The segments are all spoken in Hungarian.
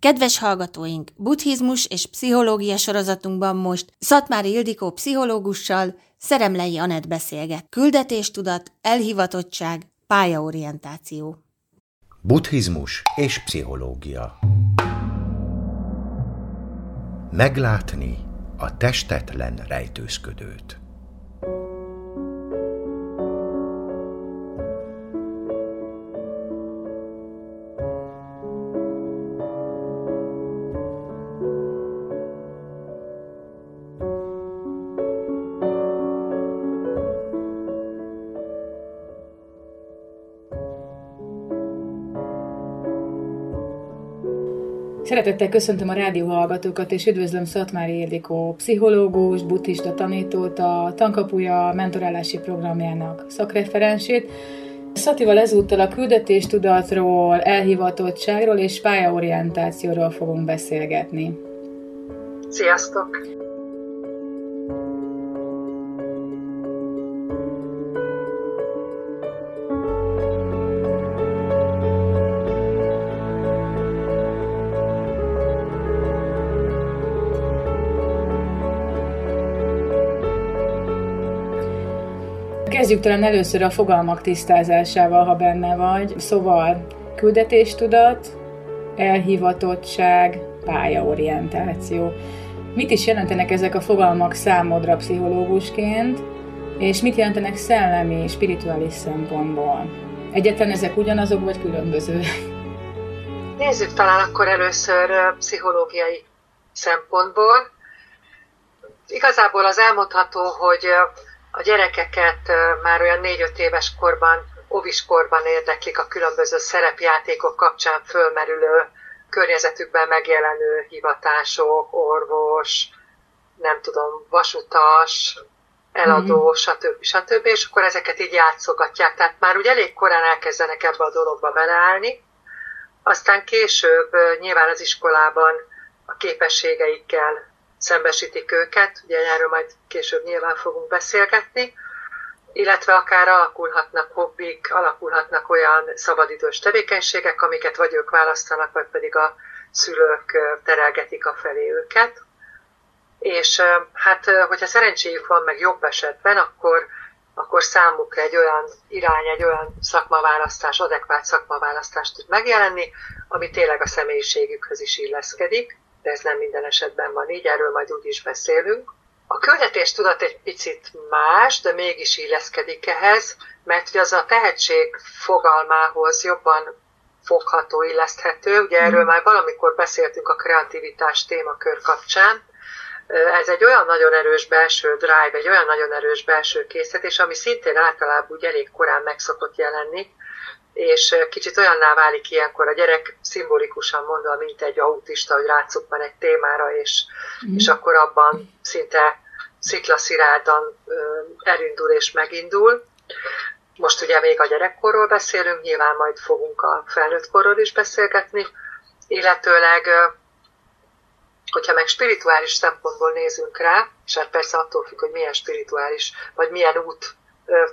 Kedves hallgatóink, buddhizmus és pszichológia sorozatunkban most Szatmári Ildikó pszichológussal Szeremlei Anett beszélget. Küldetéstudat, elhivatottság, pályaorientáció. Buddhizmus és pszichológia Meglátni a testetlen rejtőzködőt. Szeretettel köszöntöm a rádió hallgatókat, és üdvözlöm Szatmári Ildikó, pszichológus, buddhista tanítót, a Tankapuja mentorálási programjának szakreferensét. Szatival ezúttal a küldetéstudatról, elhivatottságról és pályaorientációról fogunk beszélgetni. Sziasztok! Kezdjük talán először a fogalmak tisztázásával, ha benne vagy. Szóval küldetéstudat, elhivatottság, pályaorientáció. Mit is jelentenek ezek a fogalmak számodra pszichológusként, és mit jelentenek szellemi, spirituális szempontból? Egyetlen ezek ugyanazok, vagy különböző? Nézzük talán akkor először pszichológiai szempontból. Igazából az elmondható, hogy a gyerekeket már olyan 4-5 éves korban, óviskorban érdeklik a különböző szerepjátékok kapcsán fölmerülő, környezetükben megjelenő hivatások, orvos, nem tudom, vasutas, eladó, mm. stb. stb. És akkor ezeket így játszogatják. Tehát már úgy elég korán elkezdenek ebbe a dologba beleállni. Aztán később nyilván az iskolában a képességeikkel szembesítik őket, ugye erről majd később nyilván fogunk beszélgetni, illetve akár alakulhatnak hobbik, alakulhatnak olyan szabadidős tevékenységek, amiket vagy ők választanak, vagy pedig a szülők terelgetik a felé őket. És hát, hogyha szerencséjük van meg jobb esetben, akkor, akkor számukra egy olyan irány, egy olyan szakmaválasztás, adekvát szakmaválasztást tud megjelenni, ami tényleg a személyiségükhöz is illeszkedik de ez nem minden esetben van így, erről majd úgy is beszélünk. A küldetés tudat egy picit más, de mégis illeszkedik ehhez, mert ugye az a tehetség fogalmához jobban fogható, illeszthető. Ugye erről mm. már valamikor beszéltünk a kreativitás témakör kapcsán. Ez egy olyan nagyon erős belső drive, egy olyan nagyon erős belső készítés, ami szintén általában úgy elég korán meg szokott jelenni, és kicsit olyanná válik ilyenkor a gyerek, szimbolikusan mondva, mint egy autista, hogy rácuppan egy témára, és, mm. és akkor abban szinte sziklaszirádan elindul és megindul. Most ugye még a gyerekkorról beszélünk, nyilván majd fogunk a felnőttkorról is beszélgetni, illetőleg hogyha meg spirituális szempontból nézünk rá, és hát persze attól függ, hogy milyen spirituális, vagy milyen út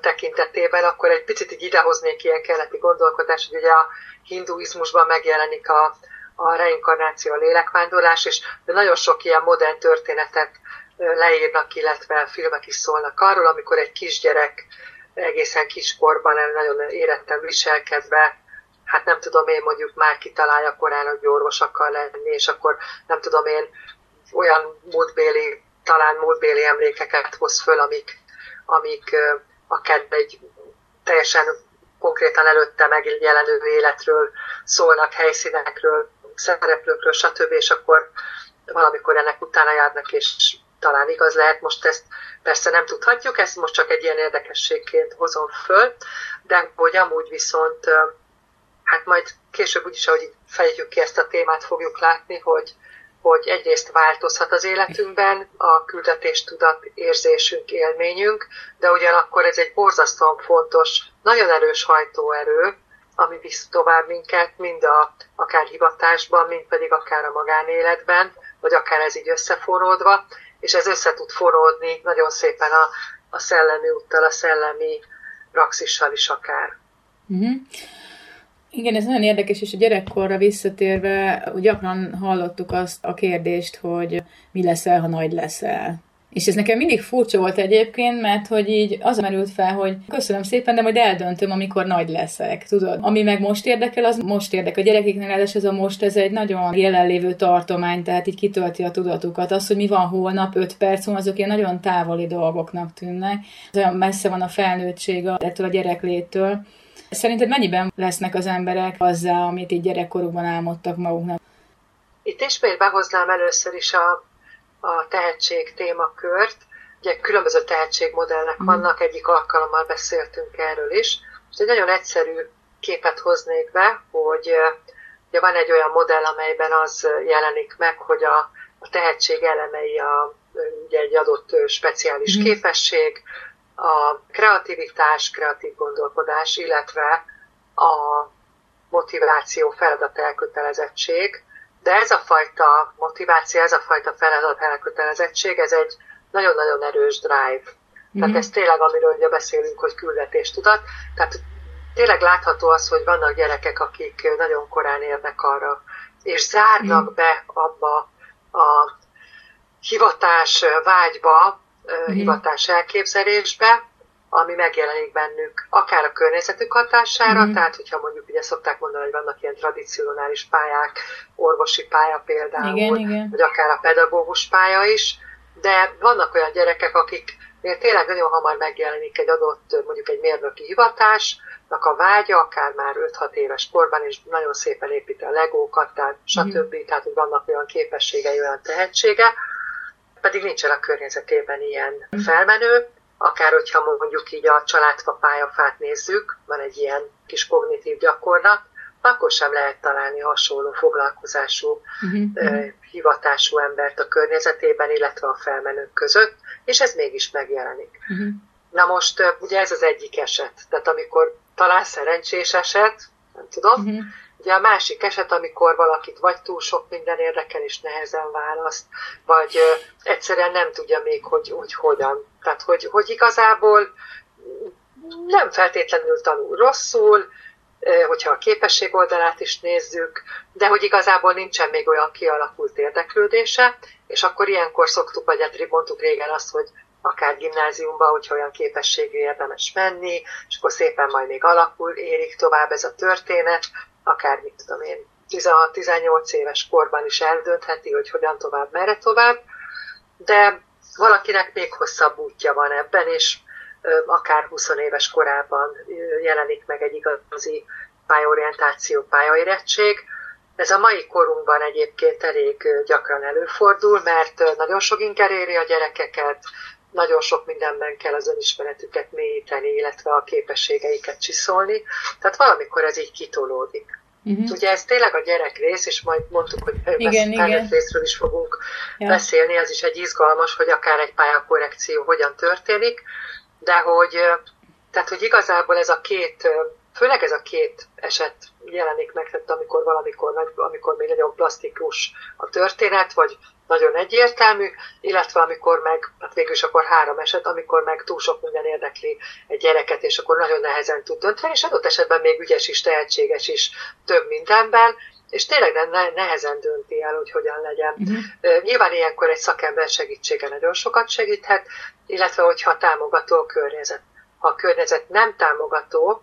tekintetében, akkor egy picit így idehoznék ilyen keleti gondolkodás, hogy ugye a hinduizmusban megjelenik a, a reinkarnáció, a lélekvándorlás, és de nagyon sok ilyen modern történetet leírnak, illetve filmek is szólnak arról, amikor egy kisgyerek egészen kiskorban nagyon éretten viselkedve, hát nem tudom én mondjuk már kitalálja korán, hogy orvos akar lenni, és akkor nem tudom én olyan múltbéli, talán múltbéli emlékeket hoz föl, amik, amik akár egy teljesen konkrétan előtte megjelenő életről szólnak, helyszínekről, szereplőkről, stb. És akkor valamikor ennek utána járnak, és talán igaz lehet, most ezt persze nem tudhatjuk, ezt most csak egy ilyen érdekességként hozom föl, de hogy amúgy viszont, hát majd később úgyis, ahogy fejtjük ki ezt a témát, fogjuk látni, hogy, hogy egyrészt változhat az életünkben a küldetéstudat érzésünk, élményünk, de ugyanakkor ez egy borzasztóan fontos, nagyon erős hajtóerő, ami visz tovább minket, mind a, akár hivatásban, mind pedig akár a magánéletben, vagy akár ez így összeforródva, és ez össze tud forródni nagyon szépen a, a szellemi úttal, a szellemi praxissal is akár. Uh-huh. Igen, ez nagyon érdekes, és a gyerekkorra visszatérve gyakran hallottuk azt a kérdést, hogy mi leszel, ha nagy leszel. És ez nekem mindig furcsa volt egyébként, mert hogy így az merült fel, hogy köszönöm szépen, de majd eldöntöm, amikor nagy leszek, tudod. Ami meg most érdekel, az most érdekel. A gyerekeknél ez a most, ez egy nagyon jelenlévő tartomány, tehát így kitölti a tudatukat. Az, hogy mi van holnap, 5 perc múlva, azok ilyen nagyon távoli dolgoknak tűnnek. Olyan messze van a felnőttség ettől a gyerekléttől. Szerinted mennyiben lesznek az emberek azzá, amit így gyerekkorukban álmodtak maguknak? Itt ismét behoznám először is a, a tehetség témakört. Ugye különböző tehetségmodellek mm. vannak, egyik alkalommal beszéltünk erről is. Most egy nagyon egyszerű képet hoznék be, hogy ugye van egy olyan modell, amelyben az jelenik meg, hogy a, a tehetség elemei a, ugye egy adott speciális mm. képesség, a kreativitás, kreatív gondolkodás, illetve a motiváció, feladat elkötelezettség. De ez a fajta motiváció, ez a fajta feladat elkötelezettség, ez egy nagyon-nagyon erős drive. Mm-hmm. Tehát ez tényleg, amiről ugye beszélünk, hogy küldetéstudat. Tehát tényleg látható az, hogy vannak gyerekek, akik nagyon korán érnek arra, és zárnak mm. be abba a hivatás vágyba, mm. hivatás elképzelésbe, ami megjelenik bennük, akár a környezetük hatására, mm. tehát hogyha mondjuk ugye szokták mondani, hogy vannak ilyen tradicionális pályák, orvosi pálya például, igen, igen. vagy akár a pedagógus pálya is, de vannak olyan gyerekek, akik tényleg nagyon hamar megjelenik egy adott, mondjuk egy mérnöki hivatásnak a vágya, akár már 5-6 éves korban, és nagyon szépen építi a legókat, tehát stb. Mm. Tehát, hogy vannak olyan képességei, olyan tehetsége, pedig nincsen a környezetében ilyen felmenő, akár hogyha mondjuk így a családfa pályafát nézzük, van egy ilyen kis kognitív gyakorlat, akkor sem lehet találni hasonló foglalkozású, uh-huh. hivatású embert a környezetében, illetve a felmenők között, és ez mégis megjelenik. Uh-huh. Na most ugye ez az egyik eset, tehát amikor talán szerencsés eset, nem tudom, uh-huh. Ugye a másik eset, amikor valakit vagy túl sok minden érdekel, és nehezen választ, vagy egyszerűen nem tudja még, hogy, hogy hogyan. Tehát, hogy, hogy igazából nem feltétlenül tanul rosszul, hogyha a képesség oldalát is nézzük, de hogy igazából nincsen még olyan kialakult érdeklődése, és akkor ilyenkor szoktuk, vagy hát mondtuk régen azt, hogy akár gimnáziumba, hogyha olyan képességű érdemes menni, és akkor szépen majd még alakul, érik tovább ez a történet, akár mit tudom én, 16-18 éves korban is eldöntheti, hogy hogyan tovább, merre tovább, de valakinek még hosszabb útja van ebben, és akár 20 éves korában jelenik meg egy igazi pályorientáció, pályaérettség. Ez a mai korunkban egyébként elég gyakran előfordul, mert nagyon sok inger éri a gyerekeket, nagyon sok mindenben kell az önismeretüket mélyíteni, illetve a képességeiket csiszolni. Tehát valamikor ez így kitolódik. Uh-huh. Ugye ez tényleg a gyerek rész, és majd mondtuk, hogy igen, igen. részről is fogunk ja. beszélni, ez is egy izgalmas, hogy akár egy pályakorrekció hogyan történik, de hogy, tehát, hogy igazából ez a két, főleg ez a két eset jelenik meg, tehát amikor valamikor, amikor még nagyon plastikus a történet, vagy nagyon egyértelmű, illetve amikor meg, hát végül is akkor három eset, amikor meg túl sok minden érdekli egy gyereket, és akkor nagyon nehezen tud dönteni, és adott esetben még ügyes is, tehetséges is több mindenben, és tényleg ne, nehezen dönti el, hogy hogyan legyen. Uh-huh. Nyilván ilyenkor egy szakember segítsége nagyon sokat segíthet, illetve hogyha támogató a környezet. Ha a környezet nem támogató,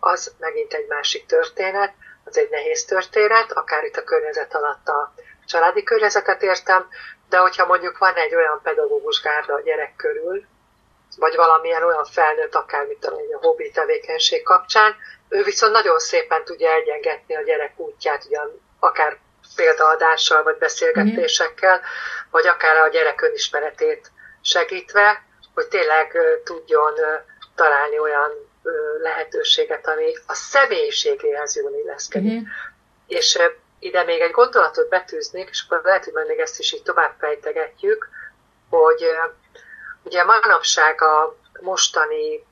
az megint egy másik történet, az egy nehéz történet, akár itt a környezet alatt a családi környezetet értem, de hogyha mondjuk van egy olyan pedagógus gárda a gyerek körül, vagy valamilyen olyan felnőtt, akár mit tudom, a hobbi tevékenység kapcsán, ő viszont nagyon szépen tudja egyengetni a gyerek útját, ugyan akár példaadással, vagy beszélgetésekkel, mm-hmm. vagy akár a gyerek önismeretét segítve, hogy tényleg tudjon találni olyan lehetőséget, ami a személyiségéhez jól illeszkedik. Mm-hmm. És ide még egy gondolatot betűznék, és akkor lehet, hogy majd még ezt is így tovább fejtegetjük, hogy ugye manapság a mostani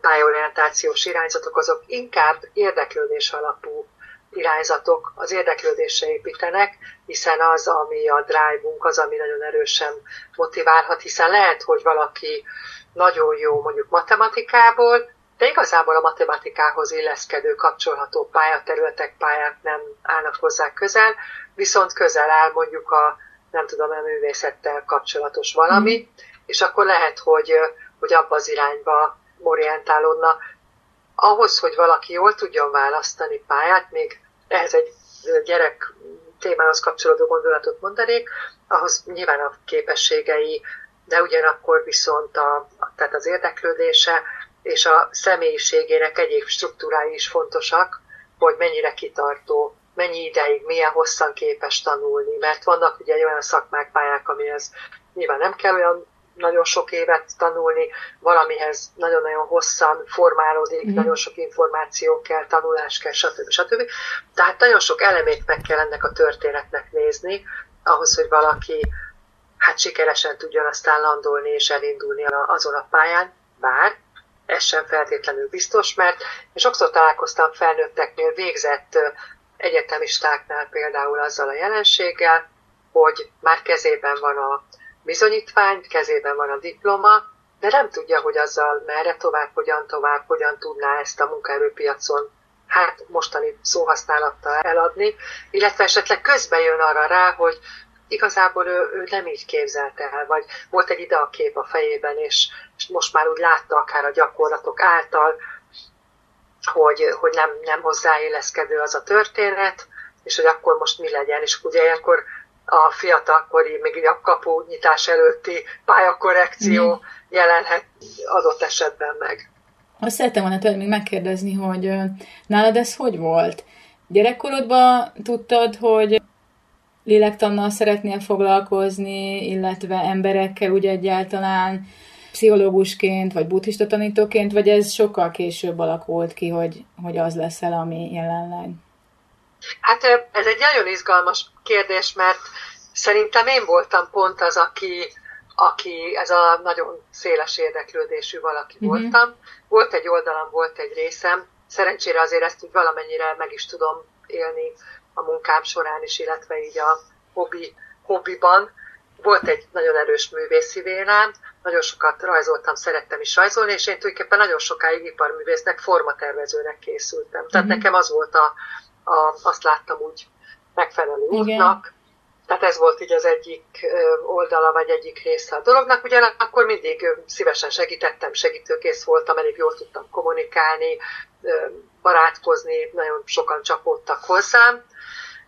pályorientációs irányzatok azok inkább érdeklődés alapú irányzatok az érdeklődésre építenek, hiszen az, ami a drive-unk, az, ami nagyon erősen motiválhat, hiszen lehet, hogy valaki nagyon jó mondjuk matematikából, de igazából a matematikához illeszkedő kapcsolható pályaterületek, pályák nem állnak hozzá közel, viszont közel áll mondjuk a, nem tudom, a művészettel kapcsolatos valami, mm. és akkor lehet, hogy, hogy abba az irányba orientálódna. Ahhoz, hogy valaki jól tudjon választani pályát, még ehhez egy gyerek témához kapcsolódó gondolatot mondanék, ahhoz nyilván a képességei, de ugyanakkor viszont a, tehát az érdeklődése és a személyiségének egyéb struktúrái is fontosak, hogy mennyire kitartó, mennyi ideig, milyen hosszan képes tanulni, mert vannak ugye olyan szakmák, pályák, amihez nyilván nem kell olyan nagyon sok évet tanulni, valamihez nagyon-nagyon hosszan formálódik, mm. nagyon sok információ kell, tanulás kell, stb. stb. Tehát nagyon sok elemét meg kell ennek a történetnek nézni, ahhoz, hogy valaki hát sikeresen tudjon aztán landolni és elindulni azon a pályán, bár ez sem feltétlenül biztos, mert én sokszor találkoztam felnőtteknél végzett egyetemistáknál például azzal a jelenséggel, hogy már kezében van a bizonyítvány, kezében van a diploma, de nem tudja, hogy azzal merre tovább, hogyan tovább, hogyan tudná ezt a munkaerőpiacon hát mostani szóhasználattal eladni, illetve esetleg közben jön arra rá, hogy igazából ő, ő nem így képzelte el, vagy volt egy ide a kép a fejében, és, és most már úgy látta akár a gyakorlatok által, hogy, hogy nem, nem hozzáéleszkedő az a történet, és hogy akkor most mi legyen, és ugye ilyenkor a fiatalkori, még a kapu nyitás előtti pályakorrekció mm. jelenhet adott esetben meg. Azt szerettem volna tőled még megkérdezni, hogy nálad ez hogy volt? Gyerekkorodban tudtad, hogy lélektannal szeretnél foglalkozni, illetve emberekkel úgy egyáltalán, pszichológusként, vagy buddhista tanítóként, vagy ez sokkal később alakult ki, hogy, hogy az leszel, ami jelenleg? Hát ez egy nagyon izgalmas kérdés, mert szerintem én voltam pont az, aki, aki ez a nagyon széles érdeklődésű valaki uh-huh. voltam. Volt egy oldalam, volt egy részem, szerencsére azért ezt úgy valamennyire meg is tudom élni a munkám során is, illetve így a hobbi, hobbiban. Volt egy nagyon erős művészi vélám, nagyon sokat rajzoltam, szerettem is rajzolni, és én tulajdonképpen nagyon sokáig iparművésznek, formatervezőnek készültem. Tehát uh-huh. nekem az volt a, a, azt láttam úgy megfelelő útnak. Tehát ez volt így az egyik oldala, vagy egyik része a dolognak. Ugyanakkor mindig szívesen segítettem, segítőkész voltam, elég jól tudtam kommunikálni, barátkozni, nagyon sokan csapódtak hozzám.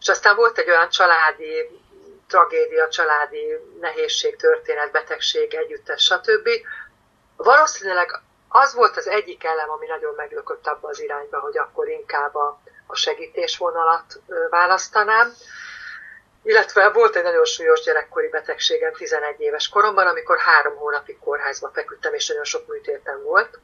És aztán volt egy olyan családi tragédia, családi nehézség, történet, betegség, együttes, stb. Valószínűleg az volt az egyik elem, ami nagyon meglökött abba az irányba, hogy akkor inkább a, a segítésvonalat választanám. Illetve volt egy nagyon súlyos gyerekkori betegségem 11 éves koromban, amikor három hónapig kórházba feküdtem, és nagyon sok műtétem volt.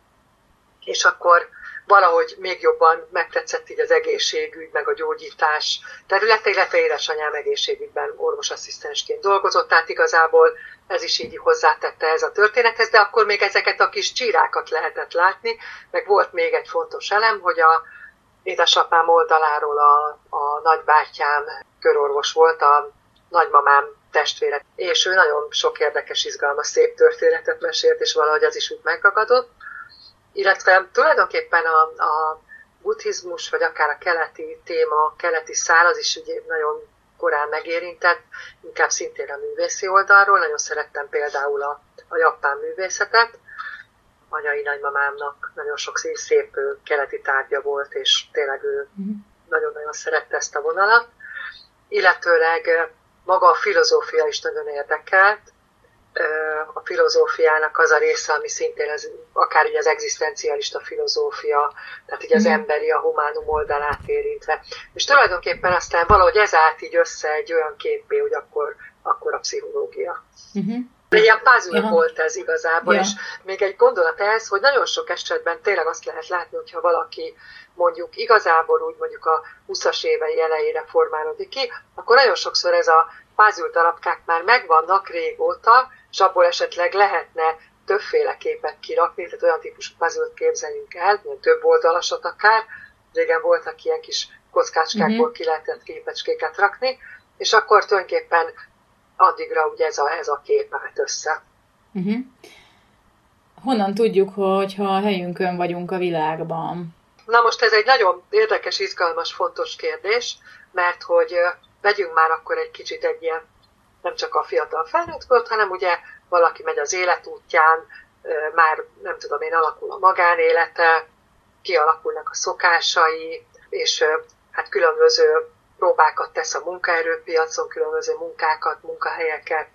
És akkor valahogy még jobban megtetszett így az egészségügy, meg a gyógyítás. Területe, illetve édesanyám egészségügyben orvosasszisztensként dolgozott, tehát igazából ez is így hozzátette ez a történethez, de akkor még ezeket a kis csírákat lehetett látni, meg volt még egy fontos elem, hogy a édesapám oldaláról a, a nagybátyám körorvos volt, a nagymamám testvére, és ő nagyon sok érdekes, izgalmas, szép történetet mesélt, és valahogy az is úgy megragadott illetve tulajdonképpen a, a buddhizmus, vagy akár a keleti téma, a keleti szál, az is ugye nagyon korán megérintett, inkább szintén a művészi oldalról. Nagyon szerettem például a, a japán művészetet. Anyai nagymamámnak nagyon sok szép, szép keleti tárgya volt, és tényleg ő mm. nagyon-nagyon szerette ezt a vonalat. Illetőleg maga a filozófia is nagyon érdekelt, a filozófiának az a része, ami szintén az, akár így az egzisztencialista filozófia, tehát így az mm. emberi, a humánum oldalát érintve. És tulajdonképpen aztán valahogy ez állt így össze egy olyan képé, hogy akkor, akkor a pszichológia. Mm-hmm. Egy ilyen puzzle uh-huh. volt ez igazából, yeah. és még egy gondolat ez, hogy nagyon sok esetben tényleg azt lehet látni, hogyha valaki mondjuk igazából úgy mondjuk a 20-as évei elejére formálódik ki, akkor nagyon sokszor ez a puzzle darabkák már megvannak régóta, és abból esetleg lehetne többféle képet kirakni, tehát olyan típusú puzzle képzeljünk el, mint több oldalasat akár, régen voltak ilyen kis kockácskákból uh-huh. ki lehetett képecskéket rakni, és akkor tulajdonképpen addigra ugye ez a, ez a kép állt össze. Uh-huh. Honnan tudjuk, hogy ha a helyünkön vagyunk a világban? Na most ez egy nagyon érdekes, izgalmas, fontos kérdés, mert hogy vegyünk már akkor egy kicsit egy ilyen, nem csak a fiatal felnőtt hanem ugye valaki megy az életútján, már nem tudom én, alakul a magánélete, kialakulnak a szokásai, és hát különböző próbákat tesz a munkaerőpiacon, különböző munkákat, munkahelyeket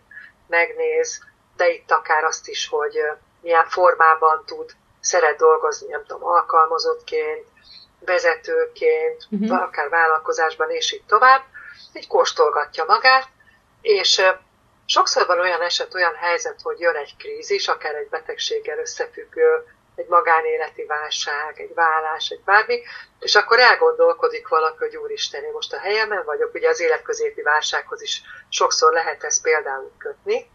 megnéz, de itt akár azt is, hogy milyen formában tud, szeret dolgozni, nem tudom, alkalmazottként, vezetőként, uh-huh. akár vállalkozásban, és így tovább, így kóstolgatja magát, és sokszor van olyan eset, olyan helyzet, hogy jön egy krízis, akár egy betegséggel összefüggő, egy magánéleti válság, egy vállás, egy bármi, és akkor elgondolkodik valaki, hogy úristen, én most a helyemen vagyok, ugye az életközépi válsághoz is sokszor lehet ezt például kötni,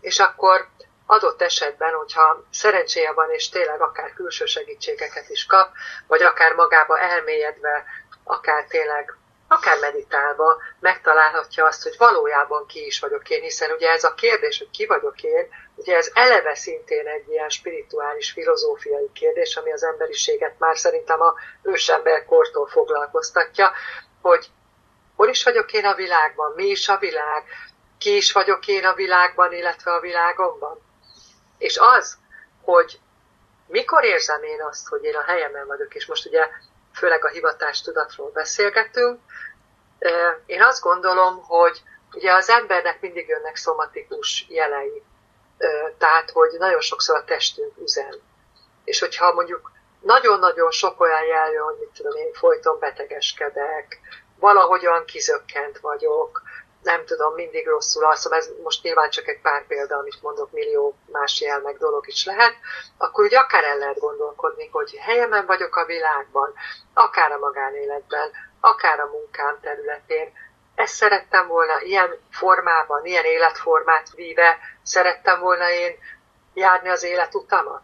és akkor adott esetben, hogyha szerencséje van, és tényleg akár külső segítségeket is kap, vagy akár magába elmélyedve, akár tényleg akár meditálva megtalálhatja azt, hogy valójában ki is vagyok én, hiszen ugye ez a kérdés, hogy ki vagyok én, ugye ez eleve szintén egy ilyen spirituális, filozófiai kérdés, ami az emberiséget már szerintem a ősemberkortól foglalkoztatja, hogy hol is vagyok én a világban, mi is a világ, ki is vagyok én a világban, illetve a világomban. És az, hogy mikor érzem én azt, hogy én a helyemen vagyok, és most ugye főleg a hivatástudatról beszélgetünk, én azt gondolom, hogy ugye az embernek mindig jönnek szomatikus jelei, tehát hogy nagyon sokszor a testünk üzen. És hogyha mondjuk nagyon-nagyon sok olyan jel jön, hogy mit tudom én, folyton betegeskedek, valahogyan kizökkent vagyok, nem tudom, mindig rosszul alszom, ez most nyilván csak egy pár példa, amit mondok, millió más jel meg dolog is lehet, akkor ugye akár el lehet gondolkodni, hogy helyemen vagyok a világban, akár a magánéletben, akár a munkám területén. Ezt szerettem volna ilyen formában, ilyen életformát víve, szerettem volna én járni az életutamat.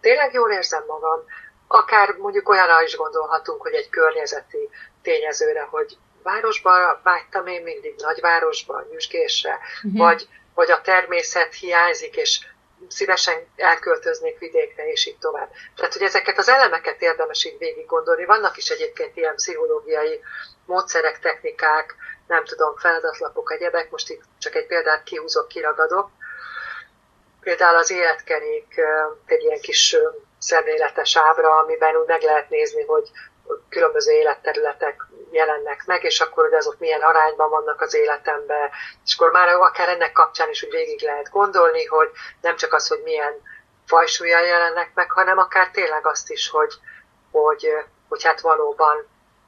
Tényleg jól érzem magam, akár mondjuk olyanra is gondolhatunk, hogy egy környezeti tényezőre, hogy városban vágytam én mindig, nagyvárosban, nyüzsgésre, uh-huh. vagy, vagy a természet hiányzik, és szívesen elköltöznék vidékre, és így tovább. Tehát, hogy ezeket az elemeket érdemes így végig gondolni. Vannak is egyébként ilyen pszichológiai módszerek, technikák, nem tudom, feladatlapok, egyebek, most itt csak egy példát kihúzok, kiragadok. Például az életkerék egy ilyen kis szemléletes ábra, amiben úgy meg lehet nézni, hogy különböző életterületek jelennek meg, és akkor, hogy azok milyen arányban vannak az életemben, és akkor már akár ennek kapcsán is úgy végig lehet gondolni, hogy nem csak az, hogy milyen fajsúlyjal jelennek meg, hanem akár tényleg azt is, hogy, hogy, hogy hát valóban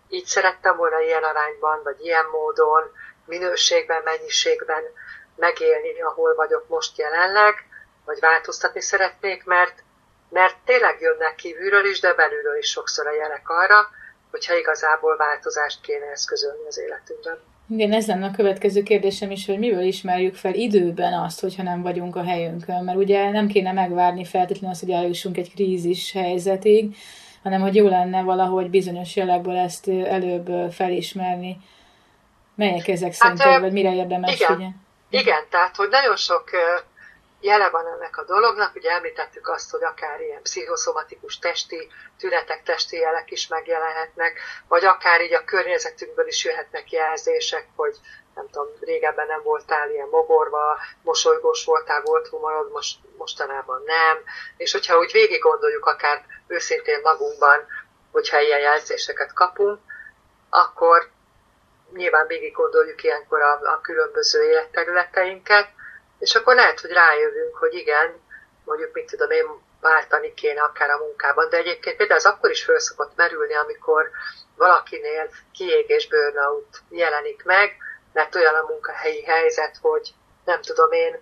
így szerettem volna ilyen arányban, vagy ilyen módon, minőségben, mennyiségben megélni, ahol vagyok most jelenleg, vagy változtatni szeretnék, mert, mert tényleg jönnek kívülről is, de belülről is sokszor a jelek arra, hogyha igazából változást kéne eszközölni az életünkben. Igen, ez lenne a következő kérdésem is, hogy miből ismerjük fel időben azt, hogyha nem vagyunk a helyünkön, mert ugye nem kéne megvárni feltétlenül azt, hogy eljussunk egy krízis helyzetig, hanem hogy jó lenne valahogy bizonyos jelekből ezt előbb felismerni. Melyek ezek hát, szerinted, vagy mire érdemes igen, figyelni? Igen, tehát hogy nagyon sok jele van ennek a dolognak, ugye említettük azt, hogy akár ilyen pszichoszomatikus testi tünetek, testi jelek is megjelenhetnek, vagy akár így a környezetünkből is jöhetnek jelzések, hogy nem tudom, régebben nem voltál ilyen mogorva, mosolygós voltál, volt humorod, most, mostanában nem. És hogyha úgy végig gondoljuk akár őszintén magunkban, hogyha ilyen jelzéseket kapunk, akkor nyilván végig gondoljuk ilyenkor a, a különböző életterületeinket, és akkor lehet, hogy rájövünk, hogy igen, mondjuk mit tudom én, váltani kéne akár a munkában, de egyébként például az akkor is föl szokott merülni, amikor valakinél kiégés burnout jelenik meg, mert olyan a munkahelyi helyzet, hogy nem tudom én,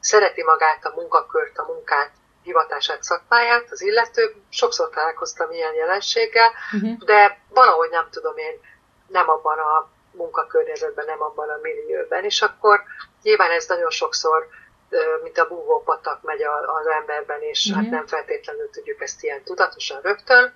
szereti magát a munkakört, a munkát, hivatását, szakmáját, az illető, sokszor találkoztam ilyen jelenséggel, uh-huh. de valahogy nem tudom én, nem abban a munkakörnyezetben, nem abban a millióben, és akkor nyilván ez nagyon sokszor mint a búvópatak megy az emberben, és uh-huh. hát nem feltétlenül tudjuk ezt ilyen tudatosan rögtön,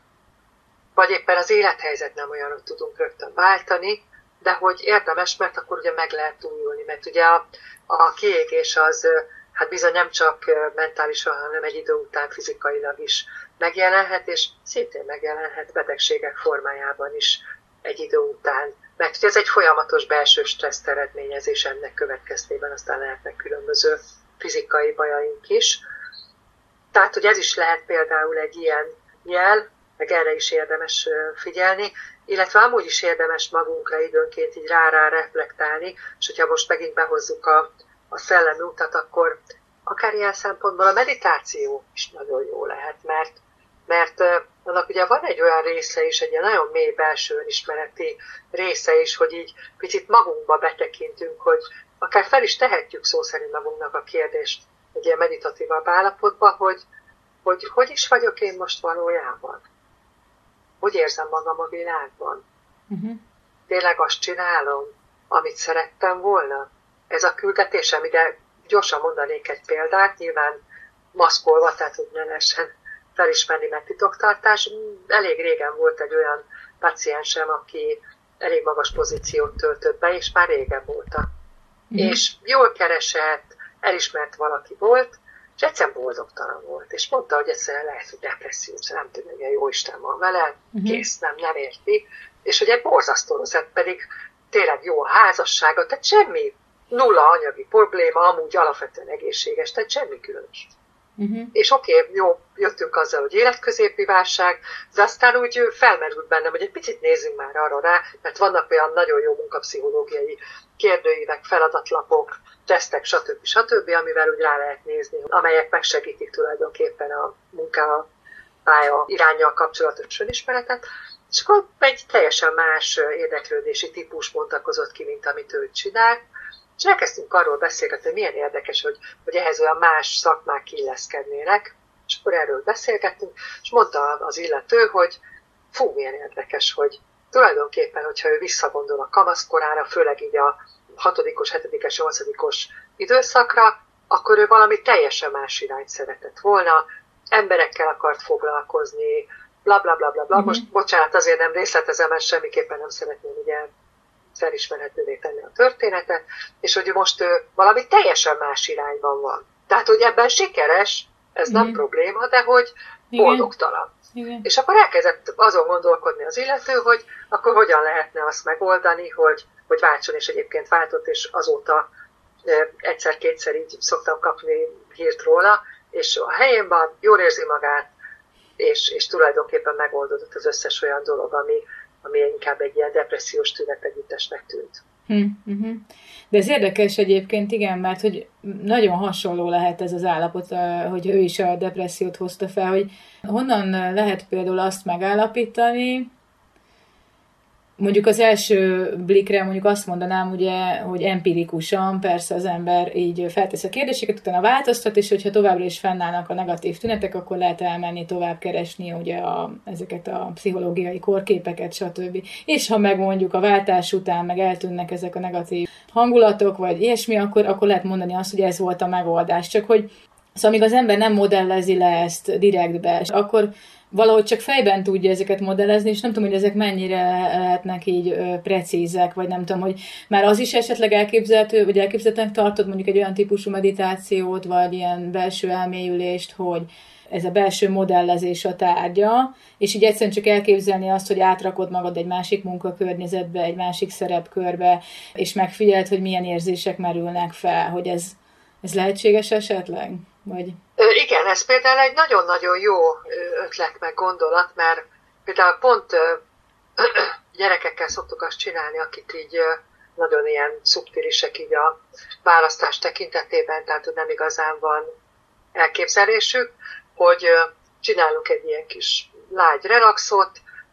vagy éppen az élethelyzet nem olyan, hogy tudunk rögtön váltani, de hogy érdemes, mert akkor ugye meg lehet újulni, mert ugye a, a kiégés az hát bizony nem csak mentálisan, hanem egy idő után fizikailag is megjelenhet, és szintén megjelenhet betegségek formájában is egy idő után. Mert ez egy folyamatos belső stressz eredményezés ennek következtében, aztán lehetnek különböző fizikai bajaink is. Tehát, hogy ez is lehet például egy ilyen jel, meg erre is érdemes figyelni, illetve amúgy is érdemes magunkra időnként így rá-rá reflektálni, és hogyha most megint behozzuk a, a szellemi utat, akkor akár ilyen szempontból a meditáció is nagyon jó lehet, mert, mert annak ugye van egy olyan része is, egy ilyen nagyon mély belső ismereti része is, hogy így picit magunkba betekintünk, hogy akár fel is tehetjük szó szerint magunknak a kérdést egy ilyen meditatívabb állapotba, hogy, hogy hogy is vagyok én most valójában? Hogy érzem magam a világban? Uh-huh. Tényleg azt csinálom, amit szerettem volna? Ez a küldetésem, ide gyorsan mondanék egy példát, nyilván maszkolva, tehát hogy ne lehessen felismerni, mert titoktartás. Elég régen volt egy olyan paciensem, aki elég magas pozíciót töltött be, és már régen volt. Mm. És jól keresett, elismert valaki volt, és egyszerűen boldogtalan volt, és mondta, hogy egyszerűen lehet, hogy depresszió, nem tudja, hogy a jó Isten van vele, uh-huh. kész, nem, nem érti, és hogy egy borzasztó rossz, pedig tényleg jó a házassága, tehát semmi, nulla anyagi probléma, amúgy alapvetően egészséges, tehát semmi különös. Uh-huh. És oké, okay, jó, jöttünk azzal, hogy életközépi válság, de aztán úgy felmerült bennem, hogy egy picit nézzünk már arra rá, mert vannak olyan nagyon jó munkapszichológiai kérdőívek, feladatlapok, tesztek, stb. stb., amivel úgy rá lehet nézni, amelyek megsegítik tulajdonképpen a munka pálya irányjal kapcsolatos önismeretet, és akkor egy teljesen más érdeklődési típus bontakozott ki, mint amit ő csinál, és elkezdtünk arról beszélgetni, hogy milyen érdekes, hogy, hogy ehhez olyan más szakmák illeszkednének, és akkor erről beszélgettünk, és mondta az illető, hogy fú, milyen érdekes, hogy tulajdonképpen, hogyha ő visszagondol a kamaszkorára, főleg így a hatodikos, hetedikes, nyolcadikos időszakra, akkor ő valami teljesen más irányt szeretett volna, emberekkel akart foglalkozni, bla bla bla bla bla. Uh-huh. Most bocsánat, azért nem részletezem, mert semmiképpen nem szeretném ugye felismerhetővé tenni a történetet, és hogy most ő valami teljesen más irányban van. Tehát, hogy ebben sikeres, ez Igen. nem probléma, de hogy boldogtalan. Igen. És akkor elkezdett azon gondolkodni az illető, hogy akkor hogyan lehetne azt megoldani, hogy, hogy váltson, és egyébként váltott, és azóta egyszer-kétszer így szoktam kapni hírt róla, és a helyén van, jól érzi magát, és, és tulajdonképpen megoldódott az összes olyan dolog, ami, ami inkább egy ilyen depressziós tünetegyüttesnek tűnt. Uh-huh. De ez érdekes egyébként, igen, mert hogy nagyon hasonló lehet ez az állapot, hogy ő is a depressziót hozta fel, hogy honnan lehet például azt megállapítani, mondjuk az első blikre mondjuk azt mondanám, ugye, hogy empirikusan persze az ember így feltesz a kérdéseket, utána változtat, és hogyha továbbra is fennállnak a negatív tünetek, akkor lehet elmenni tovább keresni ugye a, ezeket a pszichológiai korképeket, stb. És ha meg mondjuk a váltás után meg eltűnnek ezek a negatív hangulatok, vagy ilyesmi, akkor, akkor lehet mondani azt, hogy ez volt a megoldás. Csak hogy Szóval amíg az ember nem modellezi le ezt direktbe, akkor valahogy csak fejben tudja ezeket modellezni, és nem tudom, hogy ezek mennyire lehetnek így precízek, vagy nem tudom, hogy már az is esetleg elképzelhető, vagy elképzelhetőnek tartod mondjuk egy olyan típusú meditációt, vagy ilyen belső elmélyülést, hogy ez a belső modellezés a tárgya, és így egyszerűen csak elképzelni azt, hogy átrakod magad egy másik munkakörnyezetbe, egy másik szerepkörbe, és megfigyeld, hogy milyen érzések merülnek fel, hogy ez, ez lehetséges esetleg? Vagy... Igen, ez például egy nagyon-nagyon jó ötlet meg gondolat, mert például pont gyerekekkel szoktuk azt csinálni, akik így nagyon ilyen szubtilisek így a választás tekintetében, tehát hogy nem igazán van elképzelésük, hogy csinálunk egy ilyen kis lágy relaxot,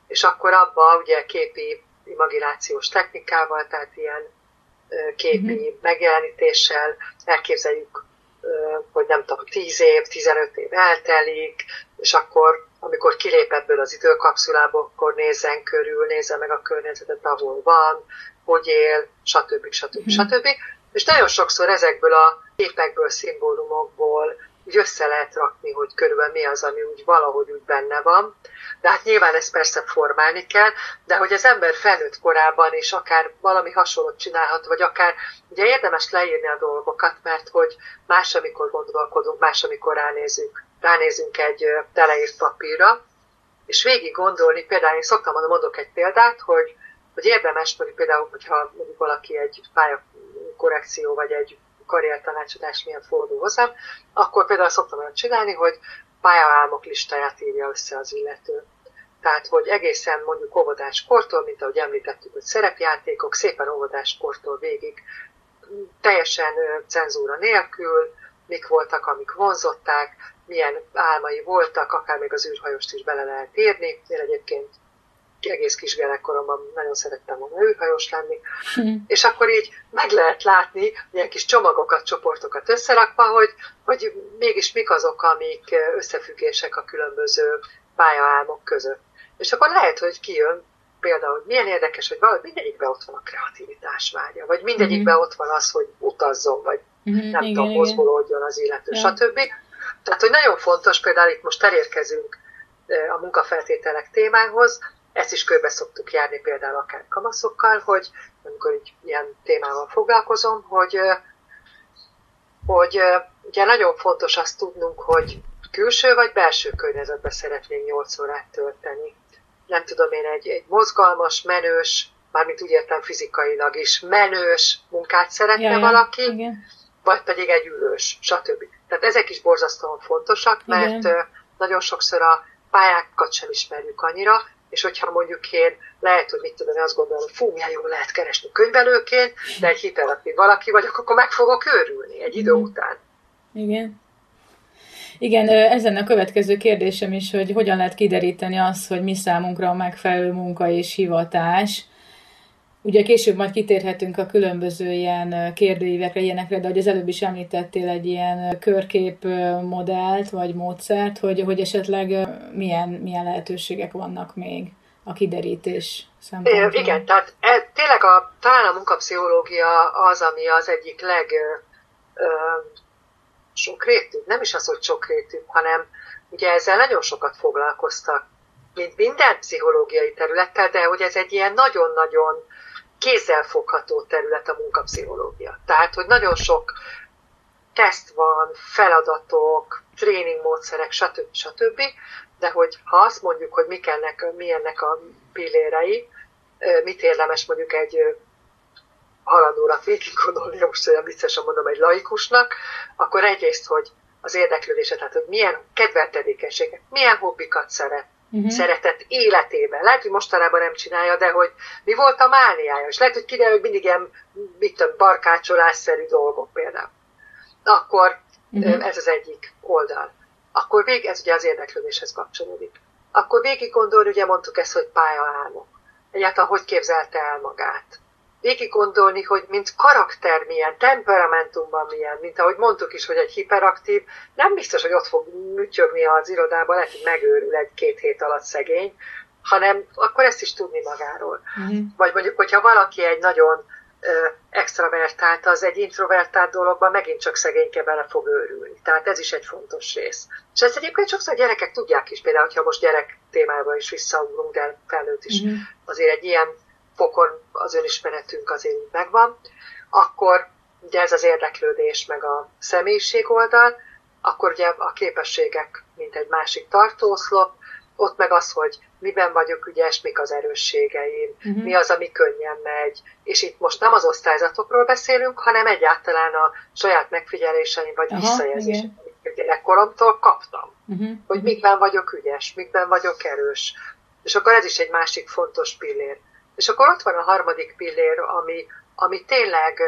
és akkor abba ugye képi imaginációs technikával, tehát ilyen képi mm-hmm. megjelenítéssel elképzeljük hogy nem tudom, 10 év, 15 év eltelik, és akkor, amikor kilép ebből az időkapszulából, akkor nézzen körül, nézze meg a környezetet, ahol van, hogy él, stb. stb. stb. stb. És nagyon sokszor ezekből a képekből, szimbólumokból úgy össze lehet rakni, hogy körülbelül mi az, ami úgy valahogy úgy benne van. De hát nyilván ezt persze formálni kell, de hogy az ember felnőtt korában is akár valami hasonlót csinálhat, vagy akár ugye érdemes leírni a dolgokat, mert hogy más, amikor gondolkodunk, más, amikor ránézünk, ránézünk egy teleírt papírra, és végig gondolni, például én szoktam mondani, mondok egy példát, hogy, hogy érdemes, mondjuk például, hogyha mondjuk valaki egy pályakorrekció, vagy egy karriertanácsadás milyen fordul hozzám, akkor például szoktam olyan csinálni, hogy pályaálmok listáját írja össze az illető. Tehát, hogy egészen mondjuk óvodáskortól, mint ahogy említettük, hogy szerepjátékok, szépen óvodáskortól végig, teljesen cenzúra nélkül, mik voltak, amik vonzották, milyen álmai voltak, akár még az űrhajost is bele lehet írni. Én egyébként egész kis gyerekkoromban nagyon szerettem volna űrhajós lenni, hm. és akkor így meg lehet látni ilyen kis csomagokat, csoportokat összerakva, hogy, hogy mégis mik azok, amik összefüggések a különböző pályaálmok között. És akkor lehet, hogy kijön például, hogy milyen érdekes, hogy valahogy mindegyikben ott van a kreativitás vágya, vagy mindegyikben mm-hmm. ott van az, hogy utazzon, vagy mm-hmm, nem igen, tudom, mozgolódjon az illető, ja. stb. Tehát, hogy nagyon fontos, például itt most elérkezünk a munkafeltételek témához, ezt is körbe szoktuk járni például akár kamaszokkal, hogy amikor így ilyen témával foglalkozom, hogy, hogy ugye nagyon fontos azt tudnunk, hogy külső vagy belső környezetben szeretnénk 8 órát tölteni. Nem tudom én, egy, egy mozgalmas, menős, mármint úgy értem fizikailag is, menős munkát szeretne ja, valaki, igen. vagy pedig egy ülős, stb. Tehát ezek is borzasztóan fontosak, mert igen. nagyon sokszor a pályákat sem ismerjük annyira, és hogyha mondjuk én lehet, hogy mit tudom, én azt gondolom, hogy fú, milyen jól lehet keresni könyvelőként, de egy hiperaktív valaki vagyok, akkor meg fogok őrülni egy idő után. Igen. Igen, ez lenne a következő kérdésem is, hogy hogyan lehet kideríteni azt, hogy mi számunkra a megfelelő munka és hivatás. Ugye később majd kitérhetünk a különböző ilyen kérdőívekre, ilyenekre, de hogy az előbb is említettél egy ilyen körkép modellt, vagy módszert, hogy, hogy esetleg milyen, milyen lehetőségek vannak még a kiderítés szempontjából. Igen, tehát e, tényleg a, talán a munkapszichológia az, ami az egyik leg ö, sokrétű, nem is az, hogy sokrétű, hanem ugye ezzel nagyon sokat foglalkoztak, mint minden pszichológiai területtel, de hogy ez egy ilyen nagyon-nagyon kézzelfogható terület a munkapszichológia. Tehát, hogy nagyon sok teszt van, feladatok, tréningmódszerek, stb. stb. De hogy ha azt mondjuk, hogy mik ennek, mi a pillérei, mit érdemes mondjuk egy halandóra végig gondolni, most olyan viccesen mondom egy laikusnak, akkor egyrészt, hogy az érdeklődése, tehát hogy milyen kedvelt tevékenységek, milyen hobbikat szeret, uh-huh. szeretett életében. Lehet, hogy mostanában nem csinálja, de hogy mi volt a mániája, és lehet, hogy kiderül, hogy mindig ilyen, mit tudom, barkácsolásszerű dolgok például. Akkor uh-huh. ez az egyik oldal. Akkor vég, ez ugye az érdeklődéshez kapcsolódik. Akkor végig gondolni, ugye mondtuk ezt, hogy pályaálmok. Egyáltalán hogy képzelte el magát végig gondolni, hogy mint karakter milyen, temperamentumban milyen, mint ahogy mondtuk is, hogy egy hiperaktív, nem biztos, hogy ott fog műtyögni az irodában, lehet, hogy megőrül egy-két hét alatt szegény, hanem akkor ezt is tudni magáról. Mm-hmm. Vagy mondjuk, hogyha valaki egy nagyon ö, extravertált, az egy introvertált dologban megint csak szegényke bele fog őrülni. Tehát ez is egy fontos rész. És ezt egyébként sokszor a gyerekek tudják is, például, ha most gyerek témába is visszaugrunk, de felnőtt is mm-hmm. azért egy ilyen fokon az önismeretünk azért megvan, akkor ugye ez az érdeklődés meg a személyiség oldal, akkor ugye a képességek, mint egy másik tartószlop, ott meg az, hogy miben vagyok ügyes, mik az erősségeim, uh-huh. mi az, ami könnyen megy. És itt most nem az osztályzatokról beszélünk, hanem egyáltalán a saját megfigyeléseim vagy visszajelzéseim, amit gyerekkoromtól kaptam. Uh-huh. Hogy mikben vagyok ügyes, mikben vagyok erős. És akkor ez is egy másik fontos pillér. És akkor ott van a harmadik pillér, ami, ami tényleg,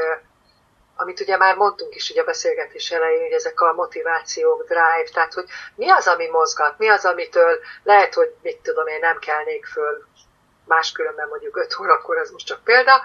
amit ugye már mondtunk is ugye a beszélgetés elején, hogy ezek a motivációk, drive, tehát hogy mi az, ami mozgat, mi az, amitől lehet, hogy mit tudom én, nem kelnék föl máskülönben mondjuk 5 órakor, ez most csak példa,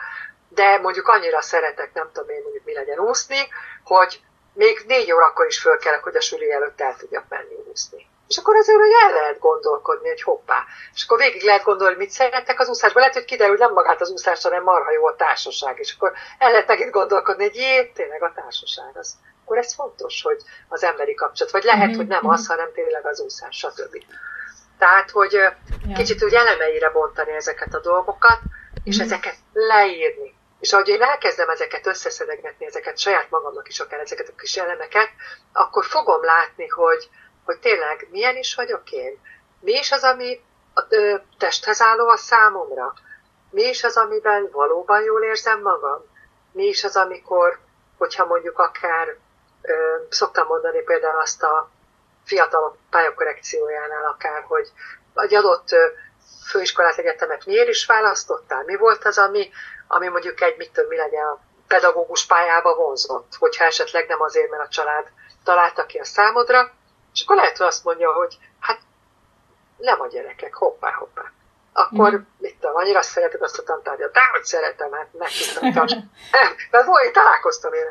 de mondjuk annyira szeretek, nem tudom én mondjuk mi legyen úszni, hogy még négy órakor is fölkelek, hogy a suli előtt el tudjak menni úszni. És akkor azért hogy el lehet gondolkodni, hogy hoppá. És akkor végig lehet gondolni, mit szerettek az úszásban. Lehet, hogy kiderül, nem magát az úszást, hanem marha jó a társaság. És akkor el lehet megint gondolkodni, hogy jé, tényleg a társaság az akkor ez fontos, hogy az emberi kapcsolat, vagy lehet, mm-hmm. hogy nem az, hanem tényleg az úszás, stb. Tehát, hogy ja. kicsit úgy elemeire bontani ezeket a dolgokat, és mm. ezeket leírni. És ahogy én elkezdem ezeket összeszedegetni, ezeket saját magamnak is akár ezeket a kis elemeket, akkor fogom látni, hogy, hogy tényleg milyen is vagyok én. Mi is az, ami a testhez álló a számomra? Mi is az, amiben valóban jól érzem magam? Mi is az, amikor, hogyha mondjuk akár ö, szoktam mondani például azt a fiatalok pályakorrekciójánál akár, hogy egy adott főiskolát, egyetemet miért is választottál? Mi volt az, ami, ami mondjuk egy, mit tudom, mi legyen a pedagógus pályába vonzott, hogyha esetleg nem azért, mert a család találta ki a számodra, és akkor lehet, hogy azt mondja, hogy hát nem a gyerekek, hoppá, hoppá. Akkor, mm. mit tudom, annyira szereted azt a tantárgyat, de hogy szeretem, hát meg tudtam tartani. Mert volt, találkoztam én.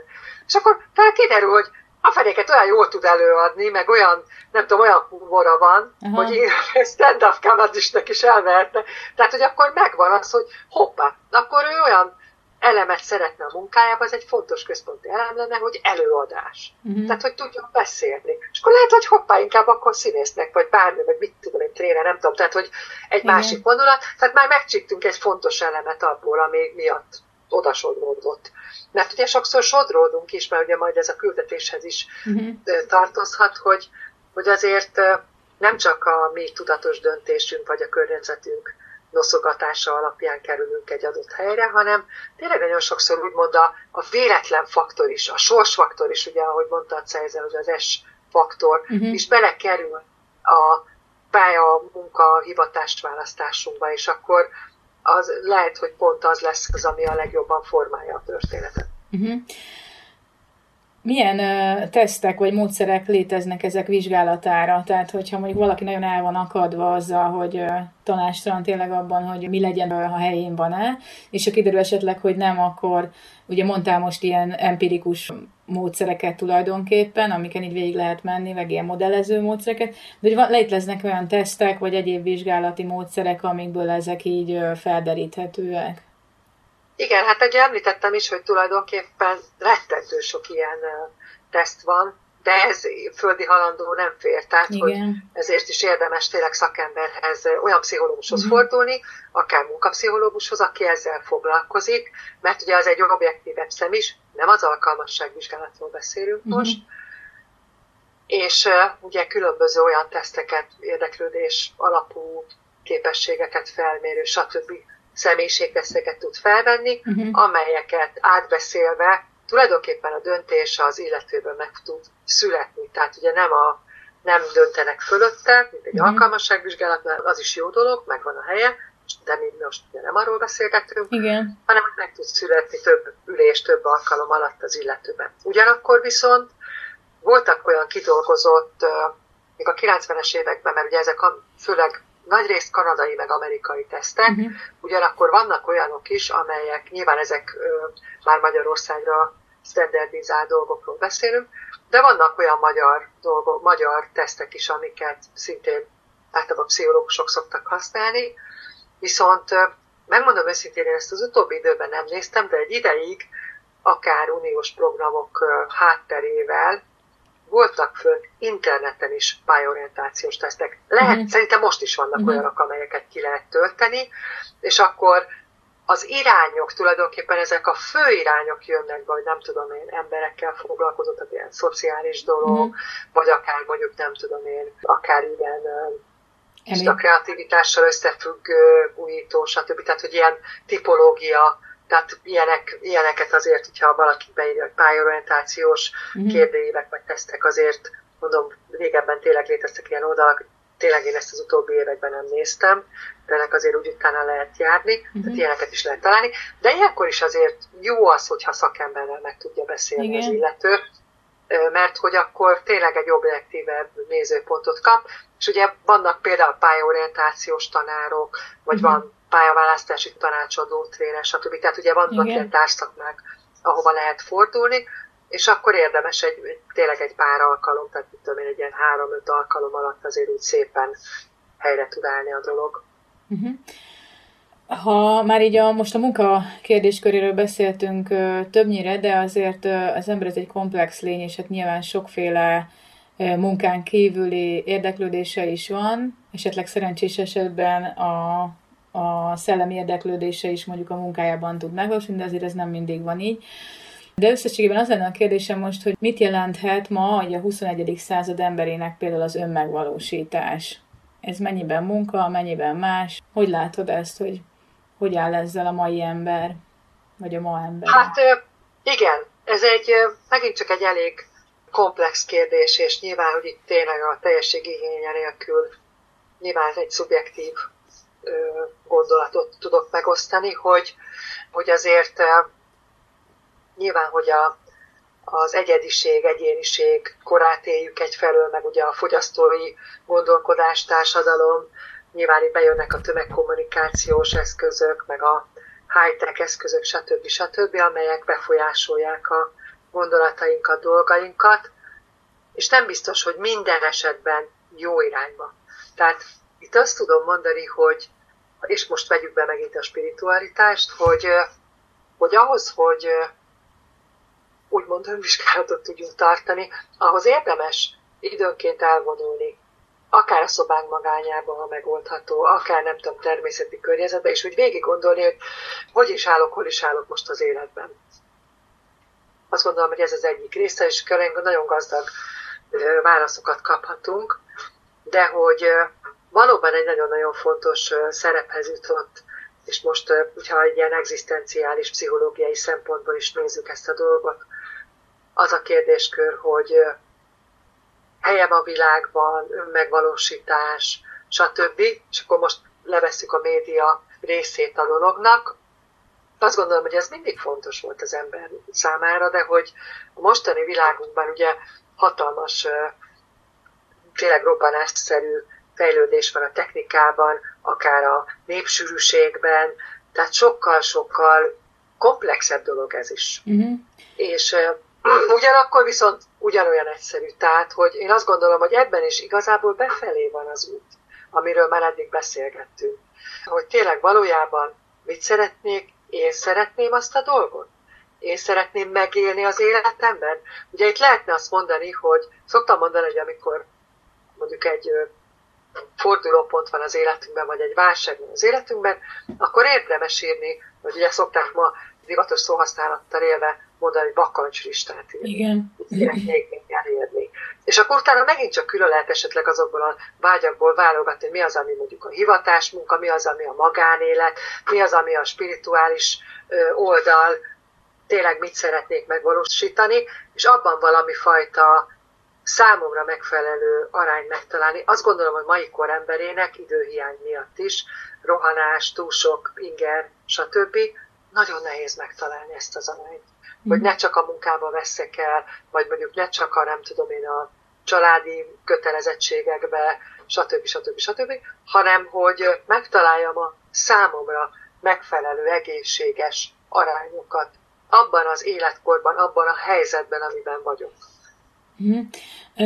És akkor tehát kiderül, hogy a fenéket olyan jól tud előadni, meg olyan, nem tudom, olyan humora van, uh-huh. hogy én stand-up comedy is elverte. Tehát, hogy akkor megvan az, hogy hoppá, akkor ő olyan elemet szeretne a munkájába, ez egy fontos központi elem lenne, hogy előadás. Uh-huh. Tehát, hogy tudjon beszélni. És akkor lehet, hogy hoppá, inkább akkor színésznek, vagy bármi, vagy mit tudom egy tréner, nem tudom. Tehát, hogy egy Igen. másik vonulat. Tehát már megcsiktünk egy fontos elemet abból, ami miatt oda sodródott. Mert ugye sokszor sodródunk is, mert ugye majd ez a küldetéshez is uh-huh. tartozhat, hogy, hogy azért nem csak a mi tudatos döntésünk, vagy a környezetünk noszogatása alapján kerülünk egy adott helyre, hanem tényleg nagyon sokszor úgymond a, a véletlen faktor is, a sorsfaktor is, ugye ahogy mondta a Cejzel, hogy az S faktor uh-huh. is belekerül a pálya, munka, hivatást választásunkba, és akkor az lehet, hogy pont az lesz az, ami a legjobban formálja a történetet. Uh-huh. Milyen uh, tesztek vagy módszerek léteznek ezek vizsgálatára? Tehát, hogyha mondjuk valaki nagyon el van akadva azzal, hogy uh, tanástalan tényleg abban, hogy mi legyen, ha helyén van-e, és ha kiderül esetleg, hogy nem, akkor ugye mondtál most ilyen empirikus módszereket tulajdonképpen, amiken így végig lehet menni, meg ilyen modellező módszereket, de hogy léteznek olyan tesztek, vagy egyéb vizsgálati módszerek, amikből ezek így felderíthetőek? Igen, hát ugye említettem is, hogy tulajdonképpen rettentő sok ilyen teszt van, de ez földi halandó nem fér, tehát Igen. hogy ezért is érdemes tényleg szakemberhez, olyan pszichológushoz uh-huh. fordulni, akár munkapszichológushoz, aki ezzel foglalkozik, mert ugye az egy objektívebb szem is, nem az alkalmasságvizsgálatról beszélünk uh-huh. most, és uh, ugye különböző olyan teszteket, érdeklődés alapú képességeket felmérő, stb. Személyiségteszteket tud felvenni, uh-huh. amelyeket átbeszélve tulajdonképpen a döntés az illetőben meg tud születni. Tehát ugye nem, a, nem döntenek fölötte, mint egy mm. alkalmasságvizsgálatnál, az is jó dolog, megvan a helye, de mi most ugye nem arról beszélgetünk, Igen. hanem meg tud születni több ülés, több alkalom alatt az illetőben. Ugyanakkor viszont voltak olyan kidolgozott, még a 90-es években, mert ugye ezek a, főleg nagyrészt kanadai meg amerikai tesztek, uh-huh. ugyanakkor vannak olyanok is, amelyek, nyilván ezek ö, már Magyarországra standardizált dolgokról beszélünk, de vannak olyan magyar, dolgok, magyar tesztek is, amiket szintén általában pszichológusok szoktak használni, viszont megmondom őszintén, én ezt az utóbbi időben nem néztem, de egy ideig akár uniós programok hátterével voltak föl interneten is pályorientációs tesztek. Lehet, mm-hmm. szerintem most is vannak mm-hmm. olyanok, amelyeket ki lehet tölteni, és akkor az irányok tulajdonképpen ezek a fő irányok jönnek be, hogy nem tudom én, emberekkel foglalkozott, tehát ilyen szociális dolog, mm. vagy akár mondjuk nem tudom én, akár ilyen és a kreativitással összefüggő, újító, stb. Tehát, hogy ilyen tipológia, tehát ilyenek, ilyeneket azért, hogyha valaki beírja, hogy pályorientációs mm-hmm. kérdőívek vagy tesztek, azért mondom, régebben tényleg léteztek ilyen oldalak, tényleg én ezt az utóbbi években nem néztem, de ennek azért úgy utána lehet járni, uh-huh. tehát ilyeneket is lehet találni, de ilyenkor is azért jó az, hogyha szakemberrel meg tudja beszélni Igen. az illető, mert hogy akkor tényleg egy objektívebb nézőpontot kap, és ugye vannak például pályaorientációs tanárok, vagy uh-huh. van pályaválasztási tanácsadó, tréner, stb. Tehát ugye vannak Igen. ilyen társzakmák, ahova lehet fordulni, és akkor érdemes egy, tényleg egy pár alkalom, tehát mit tudom én, egy ilyen három-öt alkalom alatt azért úgy szépen helyre tud állni a dolog. Uh-huh. Ha már így a, most a munka kérdésköréről beszéltünk többnyire, de azért az ember ez egy komplex lény, és hát nyilván sokféle munkán kívüli érdeklődése is van, esetleg szerencsés esetben a, a szellemi érdeklődése is mondjuk a munkájában tud megvalósulni, de azért ez nem mindig van így. De összességében az lenne a kérdésem most, hogy mit jelenthet ma a 21. század emberének például az önmegvalósítás? Ez mennyiben munka, mennyiben más? Hogy látod ezt, hogy hogy áll ezzel a mai ember, vagy a ma ember? Hát igen, ez egy megint csak egy elég komplex kérdés, és nyilván, hogy itt tényleg a teljesség igénye nélkül nyilván egy szubjektív gondolatot tudok megosztani, hogy, hogy azért nyilván, hogy a, az egyediség, egyéniség korát éljük egyfelől, meg ugye a fogyasztói gondolkodás, társadalom, nyilván itt bejönnek a tömegkommunikációs eszközök, meg a high-tech eszközök, stb. stb., amelyek befolyásolják a gondolatainkat, dolgainkat, és nem biztos, hogy minden esetben jó irányba. Tehát itt azt tudom mondani, hogy, és most vegyük be megint a spiritualitást, hogy, hogy ahhoz, hogy úgymond önvizsgálatot tudjunk tartani, ahhoz érdemes időnként elvonulni, akár a szobánk magányában, ha megoldható, akár nem tudom, természeti környezetben, és úgy végig gondolni, hogy hogy is állok, hol is állok most az életben. Azt gondolom, hogy ez az egyik része, és nagyon gazdag válaszokat kaphatunk, de hogy valóban egy nagyon-nagyon fontos szerephez jutott, és most, hogyha egy ilyen egzisztenciális, pszichológiai szempontból is nézzük ezt a dolgot, az a kérdéskör, hogy helyem a világban, önmegvalósítás, stb. És akkor most levesszük a média részét a dolognak. Azt gondolom, hogy ez mindig fontos volt az ember számára, de hogy a mostani világunkban ugye hatalmas, tényleg robbanásszerű fejlődés van a technikában, akár a népsűrűségben, tehát sokkal-sokkal komplexebb dolog ez is. Uh-huh. És ugyanakkor viszont ugyanolyan egyszerű. Tehát, hogy én azt gondolom, hogy ebben is igazából befelé van az út, amiről már eddig beszélgettünk. Hogy tényleg valójában mit szeretnék, én szeretném azt a dolgot? Én szeretném megélni az életemben? Ugye itt lehetne azt mondani, hogy szoktam mondani, hogy amikor mondjuk egy fordulópont van az életünkben, vagy egy válság van az életünkben, akkor érdemes írni, hogy ugye szokták ma divatos szóhasználattal élve mondani, hogy bakancslistát írni. Igen. Szeretnék elérni. És akkor utána megint csak külön lehet esetleg azokból a vágyakból válogatni, mi az, ami mondjuk a hivatásmunka, mi az, ami a magánélet, mi az, ami a spirituális oldal, tényleg mit szeretnék megvalósítani, és abban valami fajta számomra megfelelő arány megtalálni. Azt gondolom, hogy mai kor emberének időhiány miatt is, rohanás, túl sok inger, stb. nagyon nehéz megtalálni ezt az arányt. Hogy ne csak a munkába veszek el, vagy mondjuk ne csak a, nem tudom én, a családi kötelezettségekbe, stb. stb. stb., hanem hogy megtaláljam a számomra megfelelő, egészséges arányokat abban az életkorban, abban a helyzetben, amiben vagyok. Mhm.